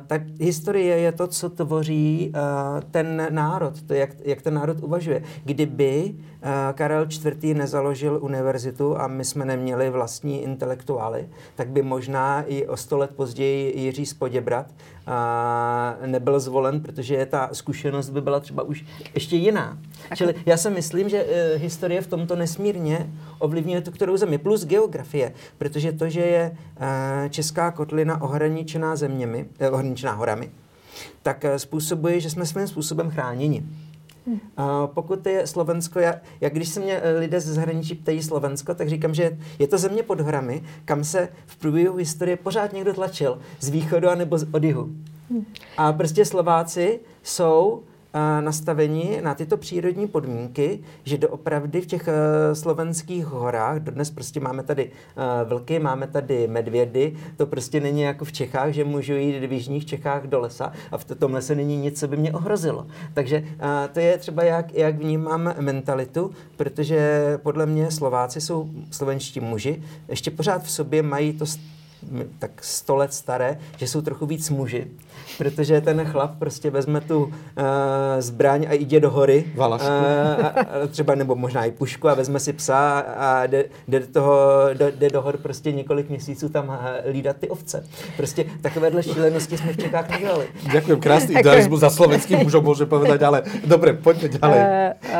tak historie je to, co tvoří ten národ, to, jak, jak ten národ uvažuje. Kdyby Karel IV. nezaložil univerzitu a my jsme neměli vlastní intelektuály, tak by možná i o sto let později Jiří Spoděbrat uh, nebyl zvolen, protože ta zkušenost by byla třeba už ještě jiná. Čili já si myslím, že uh, historie v tomto nesmírně ovlivňuje to, kterou zemi, plus geografie, protože to, že je uh, česká kotlina ohraničená zeměmi, eh, ohraničená horami, tak způsobuje, že jsme svým způsobem chráněni. Hmm. Uh, pokud je Slovensko, já, jak když se mě lidé ze zahraničí ptají Slovensko, tak říkám, že je to země pod horami, kam se v průběhu historie pořád někdo tlačil, z východu anebo z od jihu. Hmm. A prostě Slováci jsou nastavení na tyto přírodní podmínky, že doopravdy v těch uh, slovenských horách, dodnes prostě máme tady uh, vlky, máme tady medvědy, to prostě není jako v Čechách, že můžu jít v jižních Čechách do lesa a v tom lese není nic, co by mě ohrozilo. Takže uh, to je třeba jak, jak vnímám mentalitu, protože podle mě Slováci jsou slovenští muži, ještě pořád v sobě mají to tak sto let staré, že jsou trochu víc muži, protože ten chlap prostě vezme tu uh, zbraň a jde do hory. Valašku. Uh, a, a třeba nebo možná i pušku a vezme si psa a jde, jde, do, toho, do, jde do hor prostě několik měsíců tam lídat ty ovce. Prostě takovéhle šílenosti jsme v Čechách nedělali. Děkuji, krásný idealismus za slovenským mužom může povedať, ale dobře, pojďme dále. Uh, uh,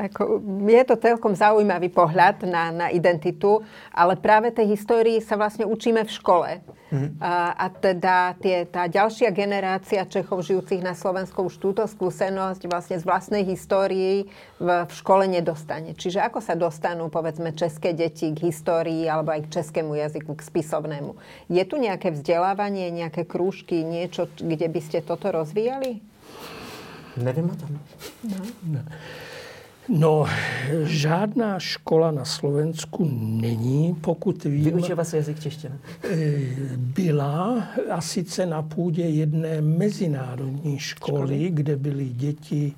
Ako, je to celkom zaujímavý pohľad na, na identitu, ale práve tej histórii sa vlastne učíme v škole. Mm-hmm. A, a teda tie, tá ďalšia generácia Čechov žijúcich na Slovensku už túto skúsenosť vlastne z vlastnej histórii v, v škole nedostane. Čiže ako sa dostanú, povedzme, české deti k histórii alebo aj k českému jazyku, k spisovnému? Je tu nejaké vzdelávanie, nejaké krúžky, niečo, kde by ste toto rozvíjali? Nevím o tom. No. No. No, žádná škola na Slovensku není, pokud vím. Vyučila se jazyk čeština? Eh, byla a sice na půdě jedné mezinárodní školy, školy? kde byly děti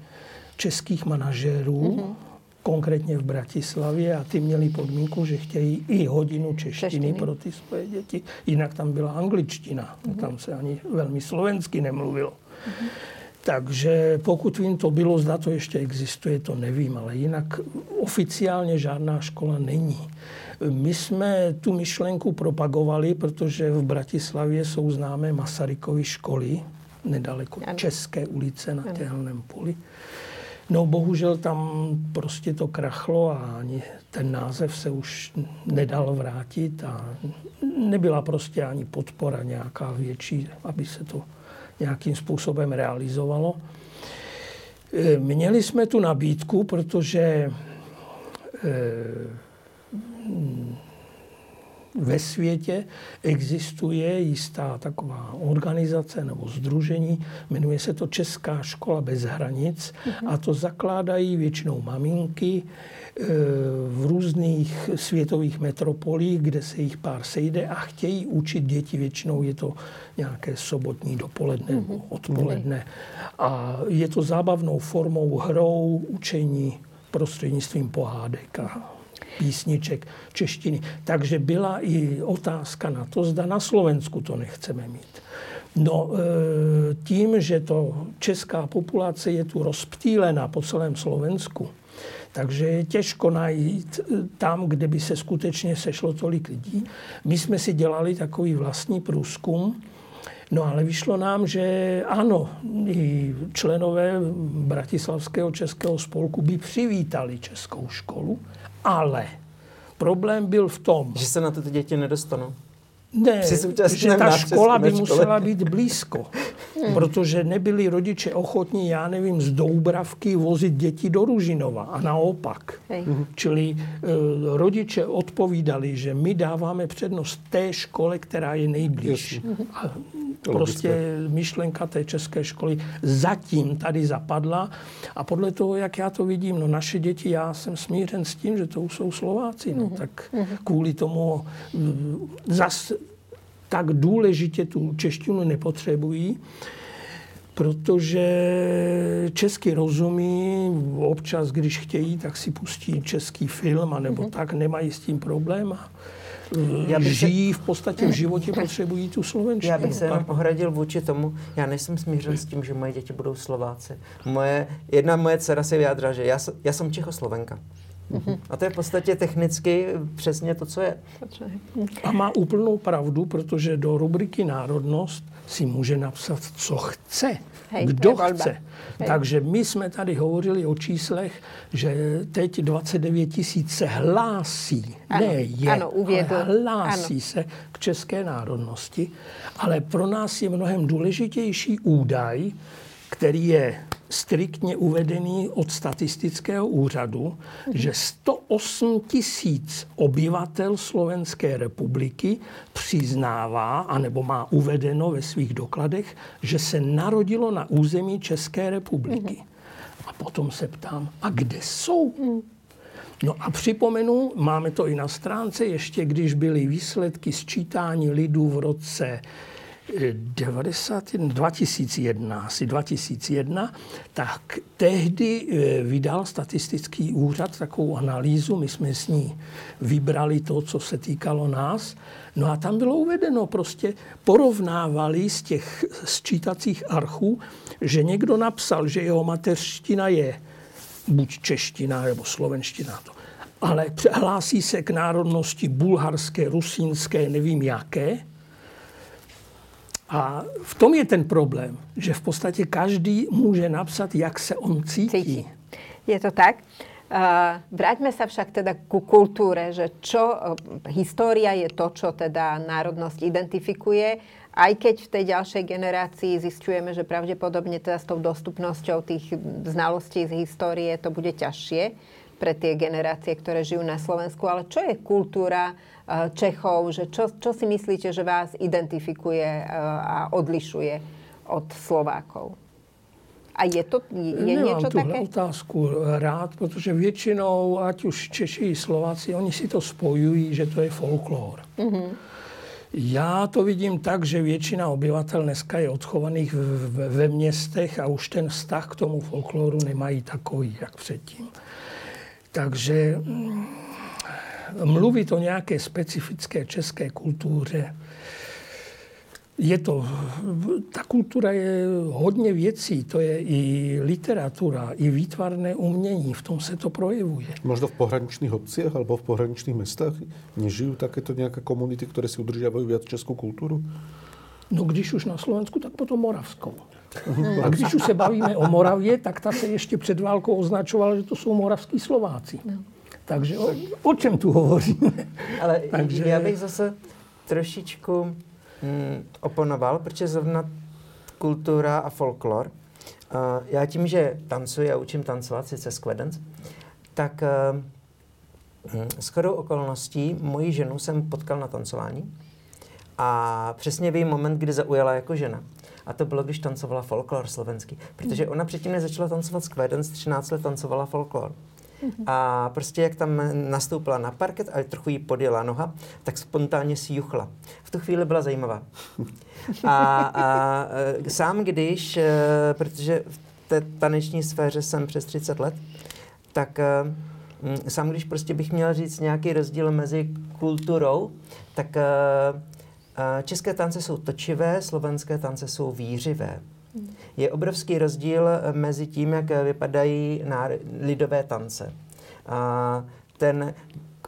českých manažerů, mm-hmm. konkrétně v Bratislavě a ty měli podmínku, že chtějí i hodinu češtiny, češtiny. pro ty svoje děti. Jinak tam byla angličtina. Mm-hmm. Tam se ani velmi slovensky nemluvilo. Mm-hmm. Takže pokud vím, to bylo, zda to ještě existuje, to nevím, ale jinak oficiálně žádná škola není. My jsme tu myšlenku propagovali, protože v Bratislavě jsou známé Masarykovy školy, nedaleko ano. České ulice na Těhelném poli. No bohužel tam prostě to krachlo a ani ten název se už nedal vrátit a nebyla prostě ani podpora nějaká větší, aby se to nějakým způsobem realizovalo. E, měli jsme tu nabídku, protože e, ve světě existuje jistá taková organizace nebo združení, jmenuje se to Česká škola bez hranic mm-hmm. a to zakládají většinou maminky, Eh, v různých světových metropolích, kde se jich pár sejde a chtějí učit děti. Většinou je to nějaké sobotní dopoledne, mm-hmm. odpoledne. A je to zábavnou formou hrou učení prostřednictvím pohádek a písniček češtiny. Takže byla i otázka na to, zda na Slovensku to nechceme mít. No, eh, tím, že to česká populace je tu rozptýlena po celém Slovensku, takže je těžko najít eh, tam, kde by se skutečně sešlo tolik lidí. My jsme si dělali takový vlastní průzkum, No ale vyšlo nám, že ano, i členové Bratislavského českého spolku by přivítali českou školu, ale problém byl v tom... Že se na to ty děti nedostanou. Ne, že ta škola by musela být blízko. Hmm. Protože nebyli rodiče ochotní, já nevím, z Doubravky vozit děti do Ružinova a naopak. Hej. Mhm. Čili e, rodiče odpovídali, že my dáváme přednost té škole, která je nejbližší. A prostě myšlenka té české školy zatím tady zapadla a podle toho, jak já to vidím, no naše děti, já jsem smířen s tím, že to jsou Slováci, no, mm tak kvůli tomu zas tak důležitě tu češtinu nepotřebují, protože česky rozumí, občas, když chtějí, tak si pustí český film, anebo mm-hmm. tak, nemají s tím problém. A já bych žijí se... v podstatě v životě, potřebují tu slovenštinu. Já bych se jenom ohradil vůči tomu, já nejsem smířen s tím, že moje děti budou Slováci. Moje, jedna moje dcera se vyjádřila, že já, já jsem Čechoslovenka. Mm-hmm. A to je v podstatě technicky přesně to, co je. A má úplnou pravdu, protože do rubriky národnost si může napsat, co chce. Hej, kdo chce. Hej. Takže my jsme tady hovořili o číslech, že teď 29 tisíc se hlásí, ano, ne je, ano, uvědl. ale hlásí ano. se k české národnosti. Ale pro nás je mnohem důležitější údaj, který je striktně uvedený od statistického úřadu, že 108 tisíc obyvatel Slovenské republiky přiznává, anebo má uvedeno ve svých dokladech, že se narodilo na území České republiky. A potom se ptám, a kde jsou? No a připomenu, máme to i na stránce, ještě když byly výsledky sčítání lidů v roce 90, 2001, asi 2001, tak tehdy eh, vydal statistický úřad takovou analýzu, my jsme s ní vybrali to, co se týkalo nás, no a tam bylo uvedeno, prostě porovnávali z těch sčítacích archů, že někdo napsal, že jeho mateřština je buď čeština nebo slovenština, to, ale hlásí se k národnosti bulharské, rusínské, nevím jaké, a v tom je ten problém, že v podstatě každý může napsat, jak se on cítí. cítí. Je to tak? Vráťme sa však teda ku kultúre, že čo, história je to, čo teda národnosť identifikuje, aj keď v tej ďalšej generácii zistujeme, že pravdepodobne teda s tou dostupnosťou tých znalostí z histórie to bude ťažšie pre tie generácie, ktoré žijú na Slovensku. Ale čo je kultúra Čechov, že čo, čo si myslíte, že vás identifikuje a odlišuje od Slovákov? A je to je Nemám niečo také? otázku rád, protože většinou, ať už Češi, Slováci, oni si to spojují, že to je folklór. Mm-hmm. Já to vidím tak, že většina obyvatel dneska je odchovaných ve městech a už ten vztah k tomu folkloru nemají takový, jak předtím. Takže mm, mluvit o nějaké specifické české kultuře, je to, ta kultura je hodně věcí, to je i literatura, i výtvarné umění, v tom se to projevuje. Možno v pohraničných obciach alebo v pohraničných mestách nežijú takéto nějaké komunity, které si udržiavajú viac českou kulturu? No když už na Slovensku, tak potom moravskou. A když už se bavíme o Moravě, tak ta se ještě před válkou označovala, že to jsou moravský Slováci. No. Takže o, o čem tu hovoříme? Ale Takže... já bych zase trošičku mm, oponoval, protože zrovna kultura a folklor, uh, já tím, že tancuji a učím tancovat, sice Squedens, tak uh, shodou okolností moji ženu jsem potkal na tancování a přesně vím moment, kdy zaujala jako žena. A to bylo, když tancovala folklor slovenský. Protože ona předtím, než začala tancovat Squedens, 13 let tancovala folklor. A prostě jak tam nastoupila na parket a trochu jí podjela noha, tak spontánně si juchla. V tu chvíli byla zajímavá. A, a e, sám když, e, protože v té taneční sféře jsem přes 30 let, tak e, sám když prostě bych měl říct nějaký rozdíl mezi kulturou, tak české tance jsou točivé, slovenské tance jsou výřivé. Je obrovský rozdíl mezi tím, jak vypadají lidové tance. A ten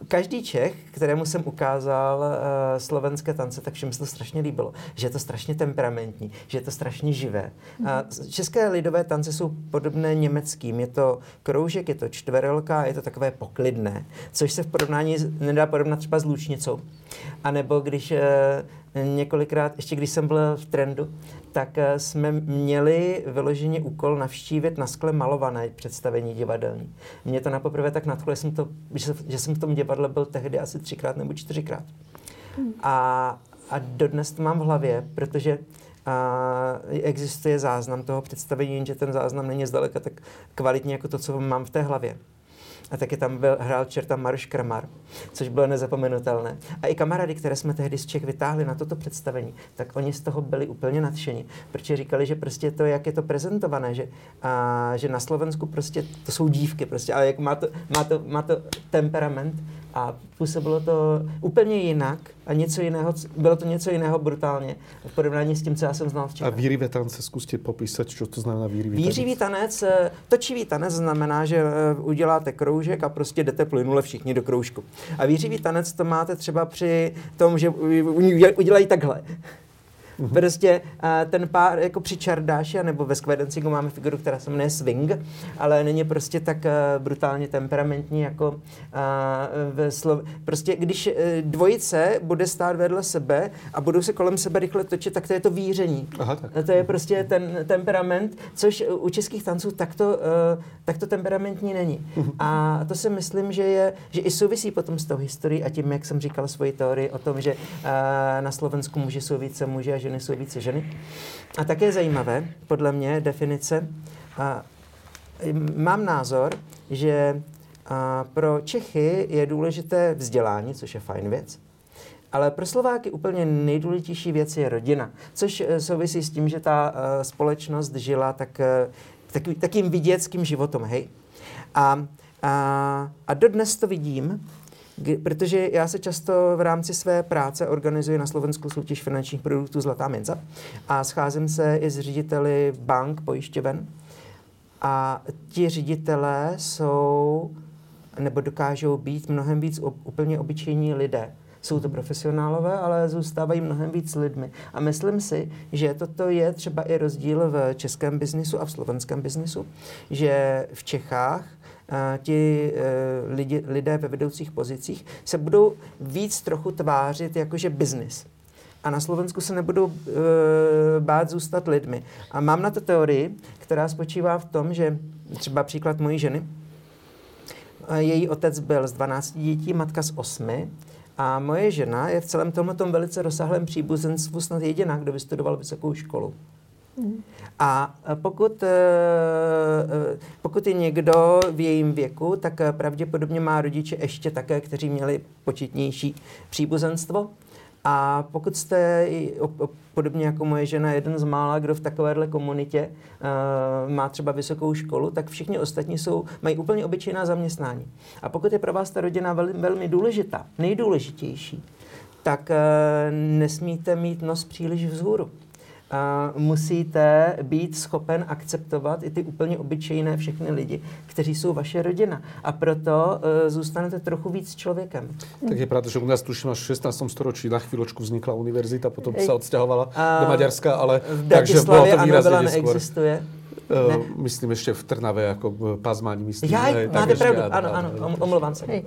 každý Čech, kterému jsem ukázal uh, slovenské tance, tak všem se to strašně líbilo. Že je to strašně temperamentní, že je to strašně živé. Uh, české lidové tance jsou podobné německým. Je to kroužek, je to čtverelka, je to takové poklidné, což se v porovnání nedá porovnat třeba s lůčnicou. A nebo když uh, několikrát, ještě když jsem byl v trendu, tak eh, jsme měli vyloženě úkol navštívit na skle malované představení divadelní. Mě to napoprvé tak nadchlo, že jsem, to, že, že jsem v tom divadle byl tehdy asi třikrát nebo čtyřikrát. Hmm. A, a dodnes to mám v hlavě, protože a existuje záznam toho představení, jenže ten záznam není zdaleka tak kvalitní jako to, co mám v té hlavě a taky tam byl, hrál čerta Maruš Kramar, což bylo nezapomenutelné. A i kamarády, které jsme tehdy z Čech vytáhli na toto představení, tak oni z toho byli úplně nadšení, protože říkali, že prostě to, jak je to prezentované, že, a, že na Slovensku prostě to jsou dívky, prostě, ale jak má to, má to, má to temperament, a působilo to úplně jinak a něco jiného, bylo to něco jiného brutálně v porovnání s tím, co já jsem znal včera. A výrivé tance, zkuste popísat, co to znamená výrivý tanec. Výřivý tanec, eh, točivý tanec znamená, že eh, uděláte kroužek a prostě jdete plynule všichni do kroužku. A výřivý tanec to máte třeba při tom, že udělají takhle. Mm-hmm. Prostě uh, ten pár jako při Čardáši, nebo ve Skvedencingu máme figuru, která se jmenuje Swing, ale není prostě tak uh, brutálně temperamentní jako uh, ve Slov... Prostě když uh, dvojice bude stát vedle sebe a budou se kolem sebe rychle točit, tak to je to víření. Aha, tak. To je prostě ten temperament, což u českých tanců takto, uh, takto temperamentní není. Mm-hmm. A to si myslím, že je, že i souvisí potom s tou historií a tím, jak jsem říkal svoji teorii o tom, že uh, na Slovensku jsou více muži a ženy jsou více ženy. A také zajímavé, podle mě, definice. A, mám názor, že a, pro Čechy je důležité vzdělání, což je fajn věc. Ale pro Slováky úplně nejdůležitější věc je rodina, což e, souvisí s tím, že ta uh, společnost žila tak, uh, tak, takým viděckým životem, hej. A, a, a dodnes to vidím, protože já se často v rámci své práce organizuji na Slovensku soutěž finančních produktů Zlatá minca a scházím se i s řediteli bank, pojišťoven a ti ředitelé jsou nebo dokážou být mnohem víc úplně obyčejní lidé jsou to profesionálové, ale zůstávají mnohem víc lidmi. A myslím si, že toto je třeba i rozdíl v českém biznisu a v slovenském biznisu, že v Čechách ti e, lidi, lidé ve vedoucích pozicích se budou víc trochu tvářit jakože biznis. A na Slovensku se nebudou e, bát zůstat lidmi. A mám na to teorii, která spočívá v tom, že třeba příklad mojí ženy, její otec byl z 12 dětí, matka z 8. A moje žena je v celém tomhle velice rozsáhlém příbuzenstvu snad jediná, kdo vystudoval vysokou školu. A pokud, eh, eh, pokud je někdo v jejím věku, tak pravděpodobně má rodiče ještě také, kteří měli početnější příbuzenstvo. A pokud jste podobně jako moje žena jeden z mála, kdo v takovéhle komunitě má třeba vysokou školu, tak všichni ostatní jsou, mají úplně obyčejná zaměstnání. A pokud je pro vás ta rodina velmi, důležitá, nejdůležitější, tak nesmíte mít nos příliš vzhůru musíte být schopen akceptovat i ty úplně obyčejné všechny lidi, kteří jsou vaše rodina. A proto uh, zůstanete trochu víc člověkem. Tak je pravda, že u nás tuším až v 16. storočí na chvíľočku vznikla univerzita, potom se odstěhovala do Maďarska, ale v takže bylo to výrazně neexistuje. Uh, ne. Myslím ještě v Trnave, jako pazmání myslím. Já, máte pravdu, ano, ano, ano, omlouvám se. Hej.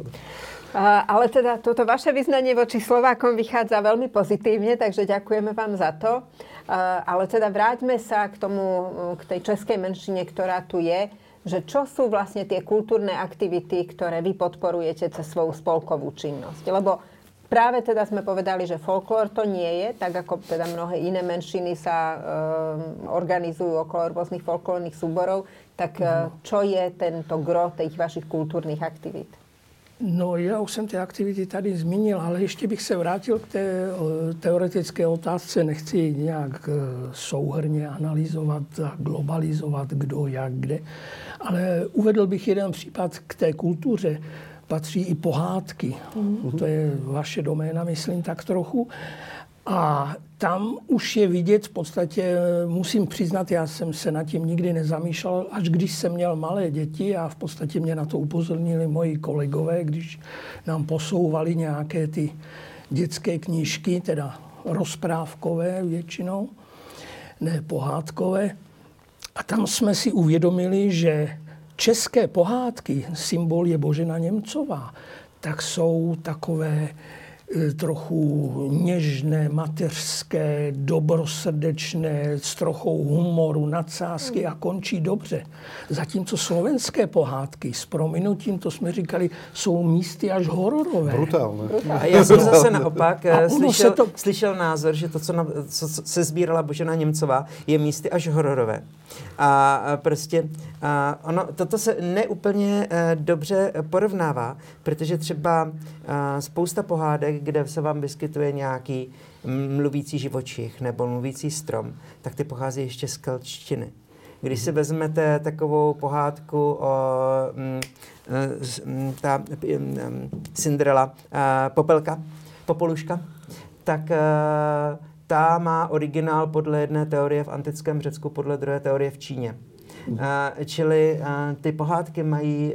Ale teda toto vaše vyznanie voči Slovákom vychádza veľmi pozitívne, takže ďakujeme vám za to. Ale teda vráťme sa k tomu, k tej českej menšine, ktorá tu je že čo sú vlastne tie kultúrne aktivity, ktoré vy podporujete cez svoju spolkovú činnosť. Lebo práve teda sme povedali, že folklór to nie je, tak ako teda mnohé iné menšiny sa e, organizujú okolo rôznych folklórnych súborov, tak e, čo je tento gro tých vašich kultúrnych aktivít? No, já už jsem ty aktivity tady zmínil, ale ještě bych se vrátil k té teoretické otázce. Nechci nějak eh, souhrně analyzovat a globalizovat, kdo, jak, kde. Ale uvedl bych jeden případ k té kultuře. Patří i pohádky. Mm-hmm. To je vaše doména, myslím, tak trochu. A tam už je vidět v podstatě, musím přiznat, já jsem se nad tím nikdy nezamýšlel, až když jsem měl malé děti a v podstatě mě na to upozornili moji kolegové, když nám posouvali nějaké ty dětské knížky, teda rozprávkové většinou, ne pohádkové. A tam jsme si uvědomili, že české pohádky, symbol je Božena Němcová, tak jsou takové trochu něžné, mateřské, dobrosrdečné, s trochou humoru, nadsázky a končí dobře. Zatímco slovenské pohádky s prominutím, to jsme říkali, jsou místy až hororové. Brutálné. A já jsem zase naopak e, slyšel, to... slyšel názor, že to, co, na, co se sbírala Božena Němcová, je místy až hororové. A prostě a ono, toto se neúplně e, dobře porovnává, protože třeba spousta pohádek, kde se vám vyskytuje nějaký mluvící živočich nebo mluvící strom, tak ty pochází ještě z kelčtiny. Když si vezmete takovou pohádku o m, ta Cinderella, a, Popelka, Popoluška, tak a, ta má originál podle jedné teorie v antickém Řecku, podle druhé teorie v Číně. Uh, čili uh, ty pohádky mají,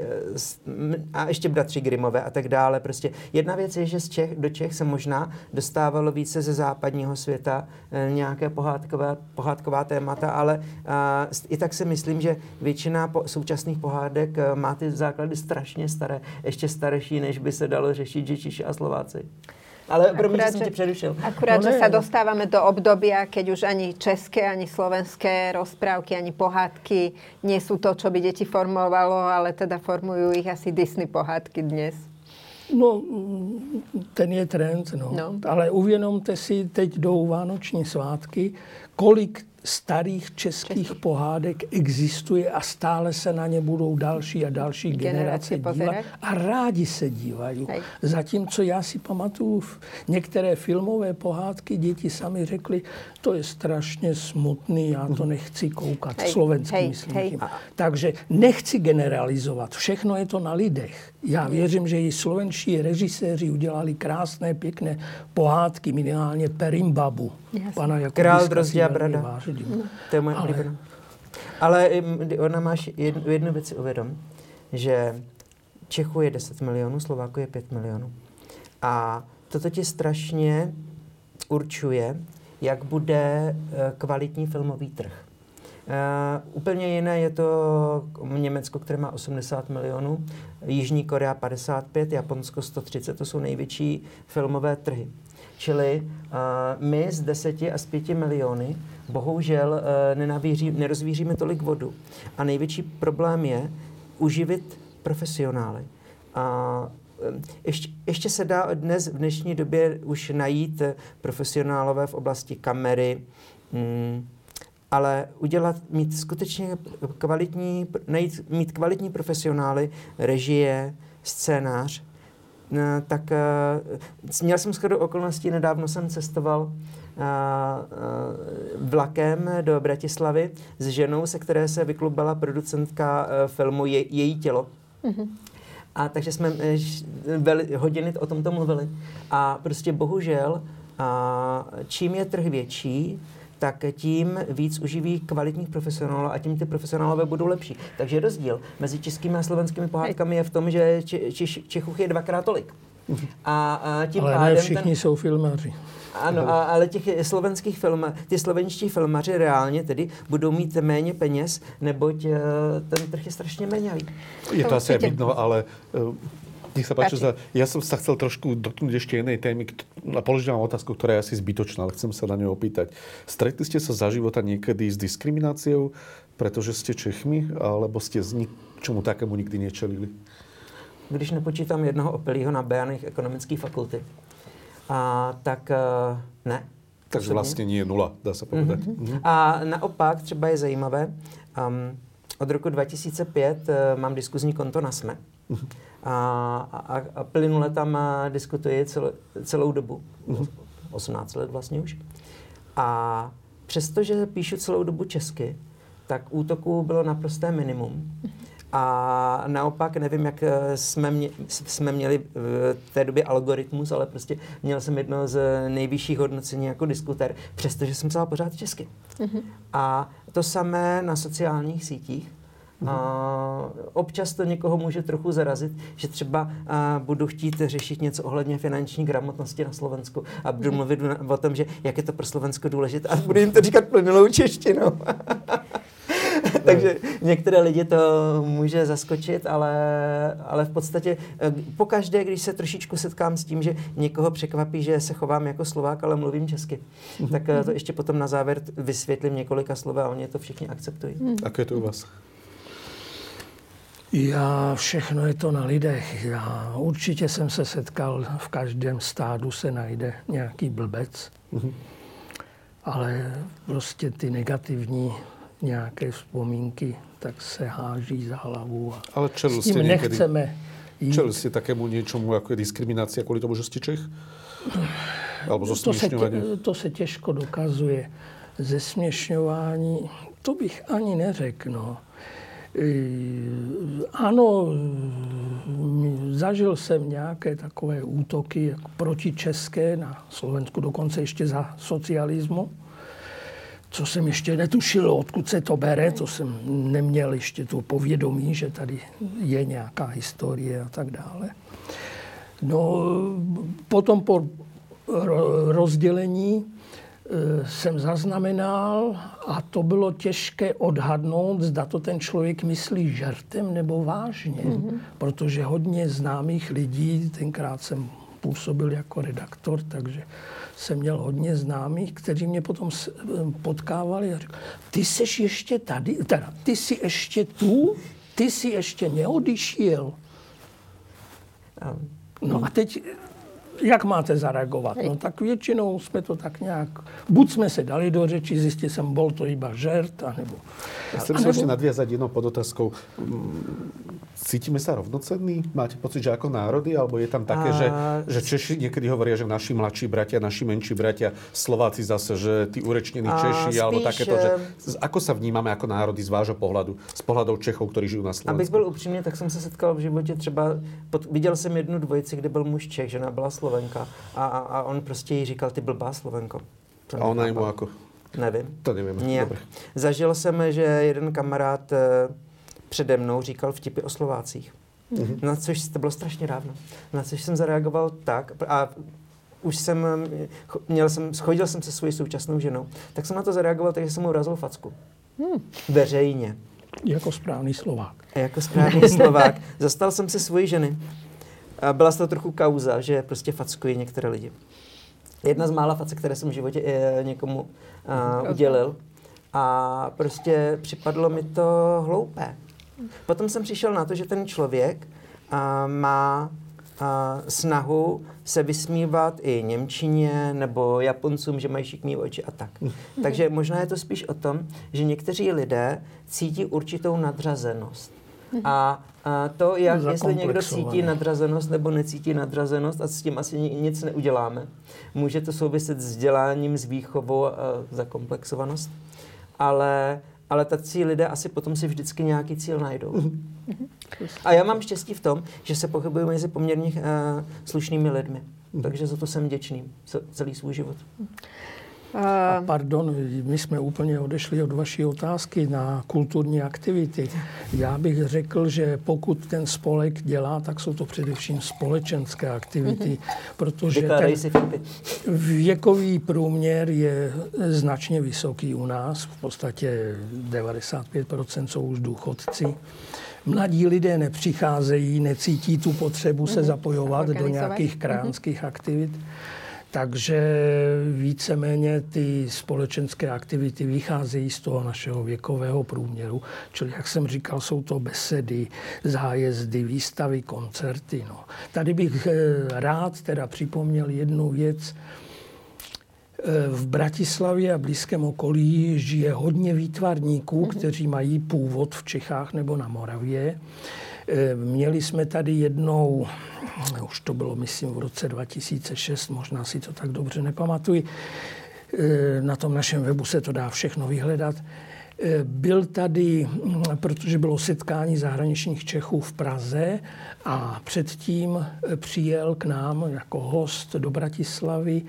uh, a ještě bratři Grimové a tak dále, prostě jedna věc je, že z Čech, do Čech se možná dostávalo více ze západního světa nějaké pohádkové, pohádková témata, ale i tak si myslím, že většina po, současných pohádek má ty základy strašně staré, ještě starší, než by se dalo řešit Češi a Slováci. Ale promiň, že jsem tě přerušil. Akurát, no, že sa dostávame do obdobia, keď už ani české, ani slovenské rozprávky, ani pohádky nie sú to, čo by deti formovalo, ale teda formujú ich asi Disney pohádky dnes. No, ten je trend, no. no. Ale uvědomte si, teď jdou vánoční svátky, kolik starých českých Český. pohádek existuje a stále se na ně budou další a další generace, generace dívat a rádi se dívají. Hej. Zatímco já si pamatuju některé filmové pohádky, děti sami řekli, to je strašně smutný, já to nechci koukat. Hej. Slovenský hej. myslím. Hej. Takže nechci generalizovat, všechno je to na lidech. Já věřím, že i slovenští režiséři udělali krásné, pěkné pohádky, minimálně Perimbabu. Pana Král Drozdě a Brada. No. To je moje Ale... oblíbená. Ale ona máš jednu, jednu věc uvědom, že Čechů je 10 milionů, Slováku je 5 milionů. A toto ti strašně určuje, jak bude eh, kvalitní filmový trh. Uh, úplně jiné je to Německo, které má 80 milionů, Jižní Korea 55, Japonsko 130, to jsou největší filmové trhy. Čili uh, my z 10 a z 5 miliony bohužel uh, nerozvíříme tolik vodu. A největší problém je uživit profesionály. A ještě, ještě se dá dnes v dnešní době už najít profesionálové v oblasti kamery, mm, ale udělat, mít skutečně kvalitní, najít, mít kvalitní profesionály, režie, scénář, no, tak uh, měl jsem shodou okolností, nedávno jsem cestoval uh, vlakem do Bratislavy s ženou, se které se vyklubala producentka filmu Je, Její tělo. Mm-hmm. A takže jsme veli, hodiny o tomto mluvili. A prostě bohužel, a čím je trh větší, tak tím víc uživí kvalitních profesionálů a tím ty profesionálové budou lepší. Takže rozdíl mezi českými a slovenskými pohádkami je v tom, že Čechů je dvakrát tolik. A, a tím ale pádem ne všichni ten... jsou filmaři. Ano, a, ale těch slovenských film, ty slovenští filmaři reálně tedy budou mít méně peněz, neboť uh, ten trh je strašně méňavý. Je to asi vidno, ale uh, nech sa páči, za, ja som sa chcel trošku dotknúť ešte jednej témy a položiť vám otázku, ktorá je asi zbytočná, ale chcem sa na ňu opýtať. Stretli ste sa za života niekedy s diskrimináciou, pretože ste Čechmi, alebo ste z ničomu takému nikdy nečelili? Když nepočítám jednoho opilýho na Bejanech ekonomické fakulty, a, tak uh, ne. Takže vlastně nie je nula, dá se povedat. Mm-hmm. A naopak třeba je zajímavé, um, od roku 2005 uh, eh, mám diskuzní konto na SME. Mm-hmm a, a, a plynule tam diskutuji cel, celou dobu. Mm-hmm. 18 let vlastně už. A přestože píšu celou dobu česky, tak útoků bylo naprosté minimum. A naopak, nevím, jak eh, jsme, mě, jsme měli v té době algoritmus, ale prostě měl jsem jedno z nejvyšších hodnocení jako diskuter, přestože jsem psal pořád česky. Mm-hmm. A to samé na sociálních sítích. A občas to někoho může trochu zarazit, že třeba a, budu chtít řešit něco ohledně finanční gramotnosti na Slovensku a budu mhm. mluvit o tom, že jak je to pro Slovensko důležité a budu jim to říkat plynulou češtinou. Takže některé lidi to může zaskočit, ale, ale v podstatě e, pokaždé, když se trošičku setkám s tím, že někoho překvapí, že se chovám jako Slovák, ale mluvím česky, mhm. tak e, to ještě potom na závěr vysvětlím několika slova a oni to všichni akceptují. A je to u vás? Já, všechno je to na lidech. Já určitě jsem se setkal, v každém stádu se najde nějaký blbec, mm-hmm. ale prostě ty negativní nějaké vzpomínky, tak se háží za hlavu. A ale s tím nechceme jít. Čelil jste takému něčemu, jako je diskriminace kvůli tomu, že jste Čech? Alebo to se, tě, to se těžko dokazuje. Zesměšňování, to bych ani neřekl. No. Ano, zažil jsem nějaké takové útoky jako protičeské na Slovensku, dokonce ještě za socialismu, co jsem ještě netušil, odkud se to bere, to jsem neměl ještě to povědomí, že tady je nějaká historie a tak dále. No, potom po rozdělení Eh, jsem zaznamenal a to bylo těžké odhadnout, zda to ten člověk myslí žertem nebo vážně. Mm-hmm. Protože hodně známých lidí, tenkrát jsem působil jako redaktor, takže jsem měl hodně známých, kteří mě potom eh, potkávali a řekli, ty jsi ještě tady, teda ty jsi ještě tu, ty jsi ještě neodišel. No a teď jak máte zareagovat? No tak většinou jsme to tak nějak, buď jsme se dali do řeči, zjistili jsem, bol to iba žert, anebo... Chcem sa ešte nadviazať jednou podotázkou. Cítime sa rovnocenní? Máte pocit, že ako národy? Alebo je tam také, a... že, že Češi niekedy hovoria, že naši mladší bratia, naši menší bratia, Slováci zase, že tí urečnení Češi, spíš, alebo takéto, že ako sa vnímame ako národy z vášho pohľadu, z pohľadov Čechov, ktorí žijú na Slovensku? Abych byl upřímný, tak jsem se setkal v životě třeba, pod, viděl jsem jednu dvojici, kde byl muž Čech, žena byla Slovenka a, a, a on prostě jí říkal, ty blbá Slovenko. A ona jemu jako? Nevím. To nevím. Nijak. Zažil jsem, že jeden kamarád eh, přede mnou říkal vtipy o Slovácích. Mm-hmm. Na což to bylo strašně dávno. Na což jsem zareagoval tak, a už jsem, měl jsem, schodil jsem se svojí současnou ženou, tak jsem na to zareagoval, takže jsem mu urazil facku. Hmm. Veřejně. Jako správný Slovák. A jako správný Slovák. Zastal jsem se svojí ženy. A byla z toho trochu kauza, že prostě fackují některé lidi. Jedna z mála facek, které jsem v životě e, někomu uh, udělil. A prostě připadlo mi to hloupé. Potom jsem přišel na to, že ten člověk uh, má uh, snahu se vysmívat i Němčině nebo Japoncům, že mají šikmý oči a tak. Takže možná je to spíš o tom, že někteří lidé cítí určitou nadřazenost. A, a to, jak, jestli někdo cítí nadřazenost nebo necítí nadřazenost, a s tím asi nic neuděláme. Může to souviset s vzděláním, s výchovou a zakomplexovanost, ale, ale tací lidé asi potom si vždycky nějaký cíl najdou. A já mám štěstí v tom, že se pohybuju mezi poměrně uh, slušnými lidmi. Mhm. Takže za to jsem vděčný celý svůj život. A pardon, my jsme úplně odešli od vaší otázky na kulturní aktivity. Já bych řekl, že pokud ten spolek dělá, tak jsou to především společenské aktivity, mhm. protože ten věkový průměr je značně vysoký u nás. V podstatě 95% jsou už důchodci. Mladí lidé nepřicházejí, necítí tu potřebu se mhm. zapojovat do nějakých kránských aktivit. Takže víceméně ty společenské aktivity vycházejí z toho našeho věkového průměru. Čili, jak jsem říkal, jsou to besedy, zájezdy, výstavy, koncerty. No. Tady bych eh, rád teda připomněl jednu věc. Eh, v Bratislavě a blízkém okolí žije hodně výtvarníků, mhm. kteří mají původ v Čechách nebo na Moravě. Eh, měli jsme tady jednou, už to bylo myslím v roce 2006, možná si to tak dobře nepamatuji, eh, na tom našem webu se to dá všechno vyhledat. Byl tady, protože bylo setkání zahraničních Čechů v Praze a předtím přijel k nám jako host do Bratislavy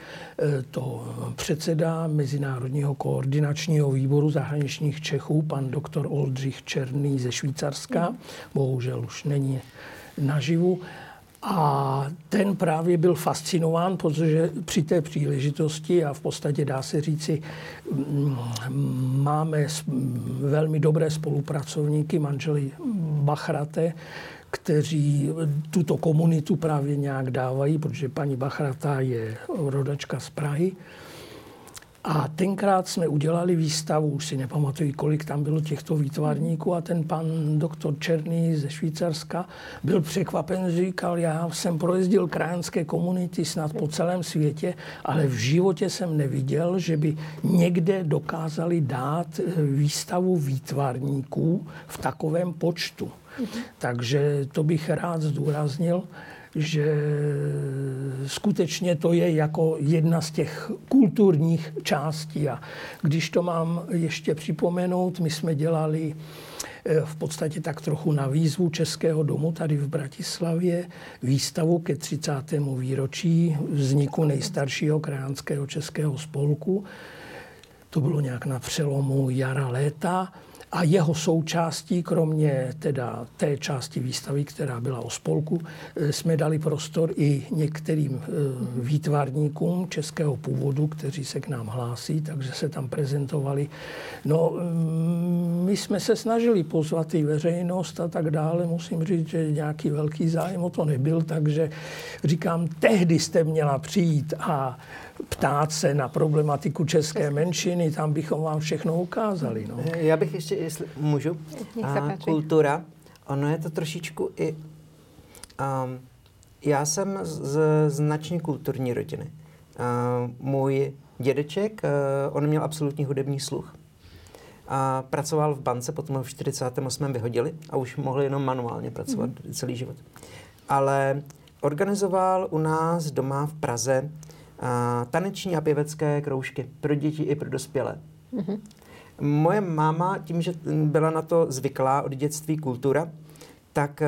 to předseda Mezinárodního koordinačního výboru zahraničních Čechů, pan doktor Oldřich Černý ze Švýcarska. Bohužel už není naživu. A ten právě byl fascinován, protože při té příležitosti, a v podstatě dá se říci, mm, máme velmi dobré spolupracovníky, manželi Bachrate, kteří tuto komunitu právě nějak dávají, protože paní Bachrata je rodačka z Prahy. A tenkrát jsme udělali výstavu, už si nepamatuji, kolik tam bylo těchto výtvarníků a ten pan doktor Černý ze Švýcarska byl překvapen, říkal, já jsem projezdil krajanské komunity snad po celém světě, ale v životě jsem neviděl, že by někde dokázali dát eh, výstavu výtvarníků v takovém počtu. Takže to bych rád zdůraznil že skutečně to je jako jedna z těch kulturních částí. A když to mám ještě připomenout, my jsme dělali eh, v podstatě tak trochu na výzvu Českého domu tady v Bratislavě výstavu ke 30. výročí vzniku nejstaršího krajánského českého spolku. To bylo nějak na přelomu jara léta. A jeho součástí, kromě teda té části výstavy, která byla o spolku, eh, jsme dali prostor i některým eh, výtvarníkům českého původu, kteří se k nám hlásí, takže se tam prezentovali. No, mm, my jsme se snažili pozvat i veřejnost a tak dále. Musím říct, že nějaký velký zájem o to nebyl, takže říkám, tehdy jste měla přijít a ptát se na problematiku české menšiny, tam bychom vám všechno ukázali. No. Já bych ještě, jestli můžu, a kultura, ono je to trošičku i... Um, já jsem z značně kulturní rodiny. Uh, můj dědeček, uh, on měl absolutní hudební sluch. A pracoval v bance, potom ho v 48. vyhodili a už mohl jenom manuálně pracovat mm. celý život. Ale organizoval u nás doma v Praze taneční a pěvecké kroužky pro děti i pro dospělé. Mm-hmm. Moje máma, tím, že byla na to zvyklá od dětství kultura, tak a,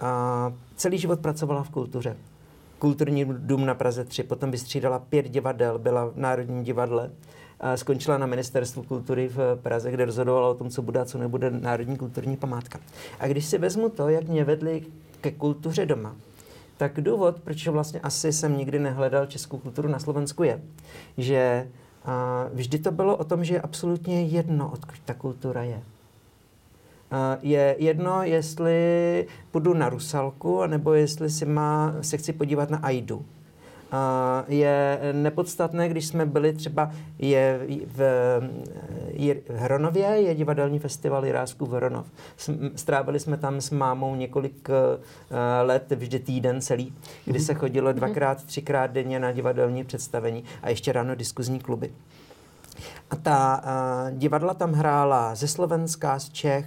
a, celý život pracovala v kultuře. Kulturní dům na Praze 3, potom vystřídala pět divadel, byla v Národním divadle, a skončila na Ministerstvu kultury v Praze, kde rozhodovala o tom, co bude a co nebude Národní kulturní památka. A když si vezmu to, jak mě vedli ke kultuře doma, tak důvod, proč vlastně asi jsem nikdy nehledal českou kulturu na Slovensku je, že a, vždy to bylo o tom, že je absolutně jedno, odkud ta kultura je. A, je jedno, jestli půjdu na Rusalku, nebo jestli si má, se chci podívat na Aidu je nepodstatné, když jsme byli třeba je v, je v Hronově, je divadelní festival Jirásků v Hronov. Strávili jsme tam s mámou několik eh, let, vždy týden celý, kdy se chodilo mhm. dvakrát, třikrát denně na divadelní představení a ještě ráno diskuzní kluby. A ta uh, divadla tam hrála ze Slovenska, z Čech,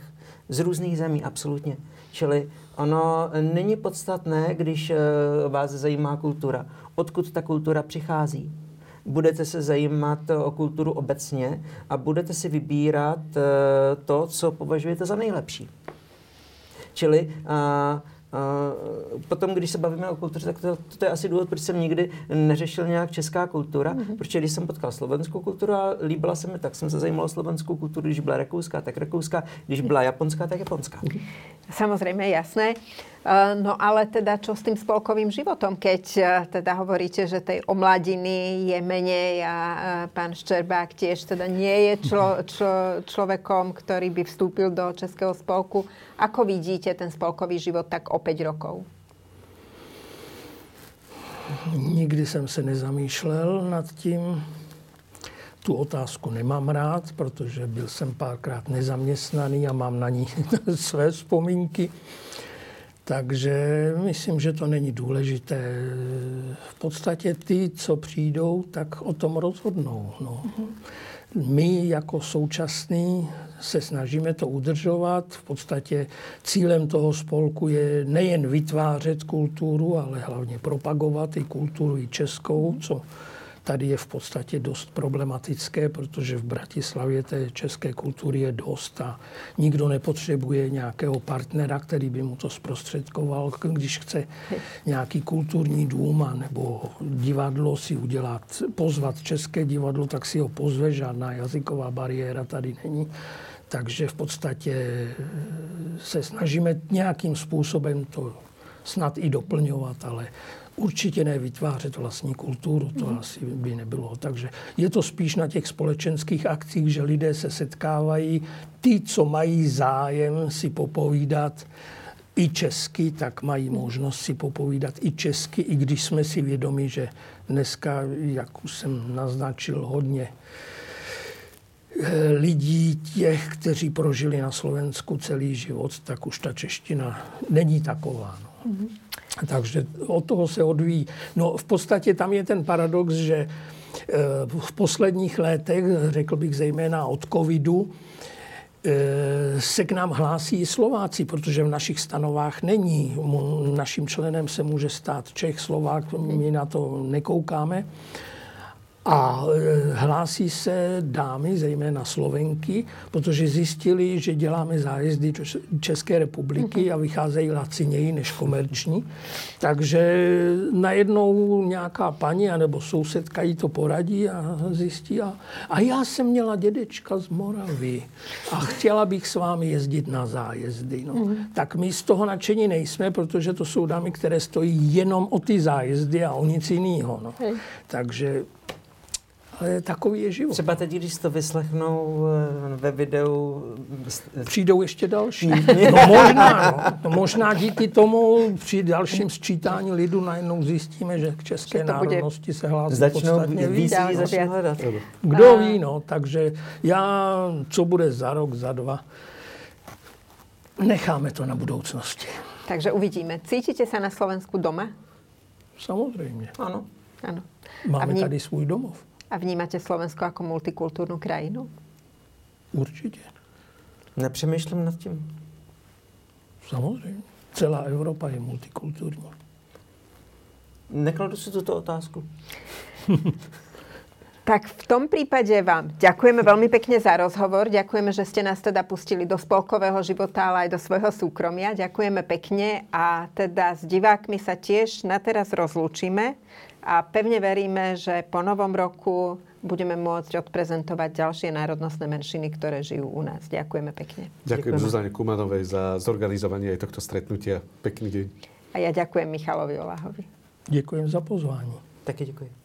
z různých zemí, absolutně. Čili ono není podstatné, když uh, vás zajímá kultura odkud ta kultura přichází. Budete se zajímat o kulturu obecně a budete si vybírat eh, to, co považujete za nejlepší. Čili uh, Uh, potom, když se bavíme o kultuře, tak to, to je asi důvod, proč jsem nikdy neřešil nějak česká kultura, mm-hmm. protože když jsem potkal slovenskou kulturu a líbila se mi, tak jsem se zajímal o slovenskou kulturu, když byla rakouská, tak rakouská, když byla japonská, tak japonská. Samozrejme, jasné. Eh, no ale teda čo s tým spolkovým životom, keď eh, teda hovoríte, že tej omladiny je menej a eh, pán Ščerbák tiež teda nie je člo, člo, človekom, ktorý by vstúpil do Českého spolku. Ako vidíte ten spolkový život tak o 5 rokov? Nikdy jsem se nezamýšlel nad tím. Tu otázku nemám rád, protože byl jsem párkrát nezaměstnaný a mám na ní své vzpomínky. Takže myslím, že to není důležité. V podstatě ty, co přijdou, tak o tom rozhodnou. No. My jako současní se snažíme to udržovat. V podstatě cílem toho spolku je nejen vytvářet kulturu, ale hlavně propagovat i kulturu i českou, co tady je v podstatě dost problematické, protože v Bratislavě té české kultury je dost a nikdo nepotřebuje nějakého partnera, který by mu to zprostředkoval, když chce nějaký kulturní dům a nebo divadlo si udělat, pozvat české divadlo, tak si ho pozve, žádná jazyková bariéra tady není. Takže v podstatě se snažíme nějakým způsobem to snad i doplňovat, ale určitě ne vytvářet vlastní kulturu, to mm. asi by nebylo. Takže je to spíš na těch společenských akcích, že lidé se setkávají, ty, co mají zájem si popovídat i česky, tak mají možnost si popovídat i česky, i když jsme si vědomi, že dneska, jak už jsem naznačil, hodně eh, lidí, těch, kteří prožili na Slovensku celý život, tak už ta čeština není taková. No. Mm-hmm. Takže od toho se odvíjí. No v podstatě tam je ten paradox, že eh, v posledních letech, řekl bych zejména od covidu, eh, se k nám hlásí i Slováci, protože v našich stanovách není. Naším členem se může stát Čech, Slovák, my na to nekoukáme. A e, hlásí se dámy, zejména Slovenky, protože zjistili, že děláme zájezdy České republiky mhm. a vycházejí laciněji než komerční. Takže najednou nějaká paní anebo sousedka jí to poradí a zjistí. A, a já jsem měla dědečka z Moravy a chtěla bych s vámi jezdit na zájezdy. No. Mm. Tak my z toho nadšení nejsme, protože to jsou dámy, které stojí jenom o ty zájezdy a o nic jiného. No. Takže ale takový je život. Třeba teď, když to vyslechnou eh, ve videu... Přijdou ještě další. No možná, no. no možná díky tomu při dalším sčítání lidu najednou zjistíme, že k české že národnosti se hlásí začnou podstatně víc. Začnou hledat. Kdo ví, no. Takže já, co bude za rok, za dva, necháme to na budoucnosti. Takže uvidíme. Cítite se na Slovensku doma? Samozřejmě. Ano. ano. Máme vní... tady svůj domov. A vnímáte Slovensko jako multikulturní krajinu? Určitě. Nepřemýšlím nad tím. Samozřejmě. Celá Evropa je multikulturní. Nekladu si tuto otázku. Tak v tom prípade vám ďakujeme veľmi pekne za rozhovor. Ďakujeme, že ste nás teda pustili do spolkového života, ale aj do svojho súkromia. Ďakujeme pekne a teda s divákmi sa tiež na teraz rozlúčime a pevne veríme, že po novom roku budeme môcť odprezentovať ďalšie národnostné menšiny, ktoré žijú u nás. Ďakujeme pekne. Ďakujem Zuzane Kumanovej za zorganizovanie aj tohto stretnutia. Pekný deň. A ja ďakujem Michalovi Olahovi. Děkuji za pozvání. Taky děkuji.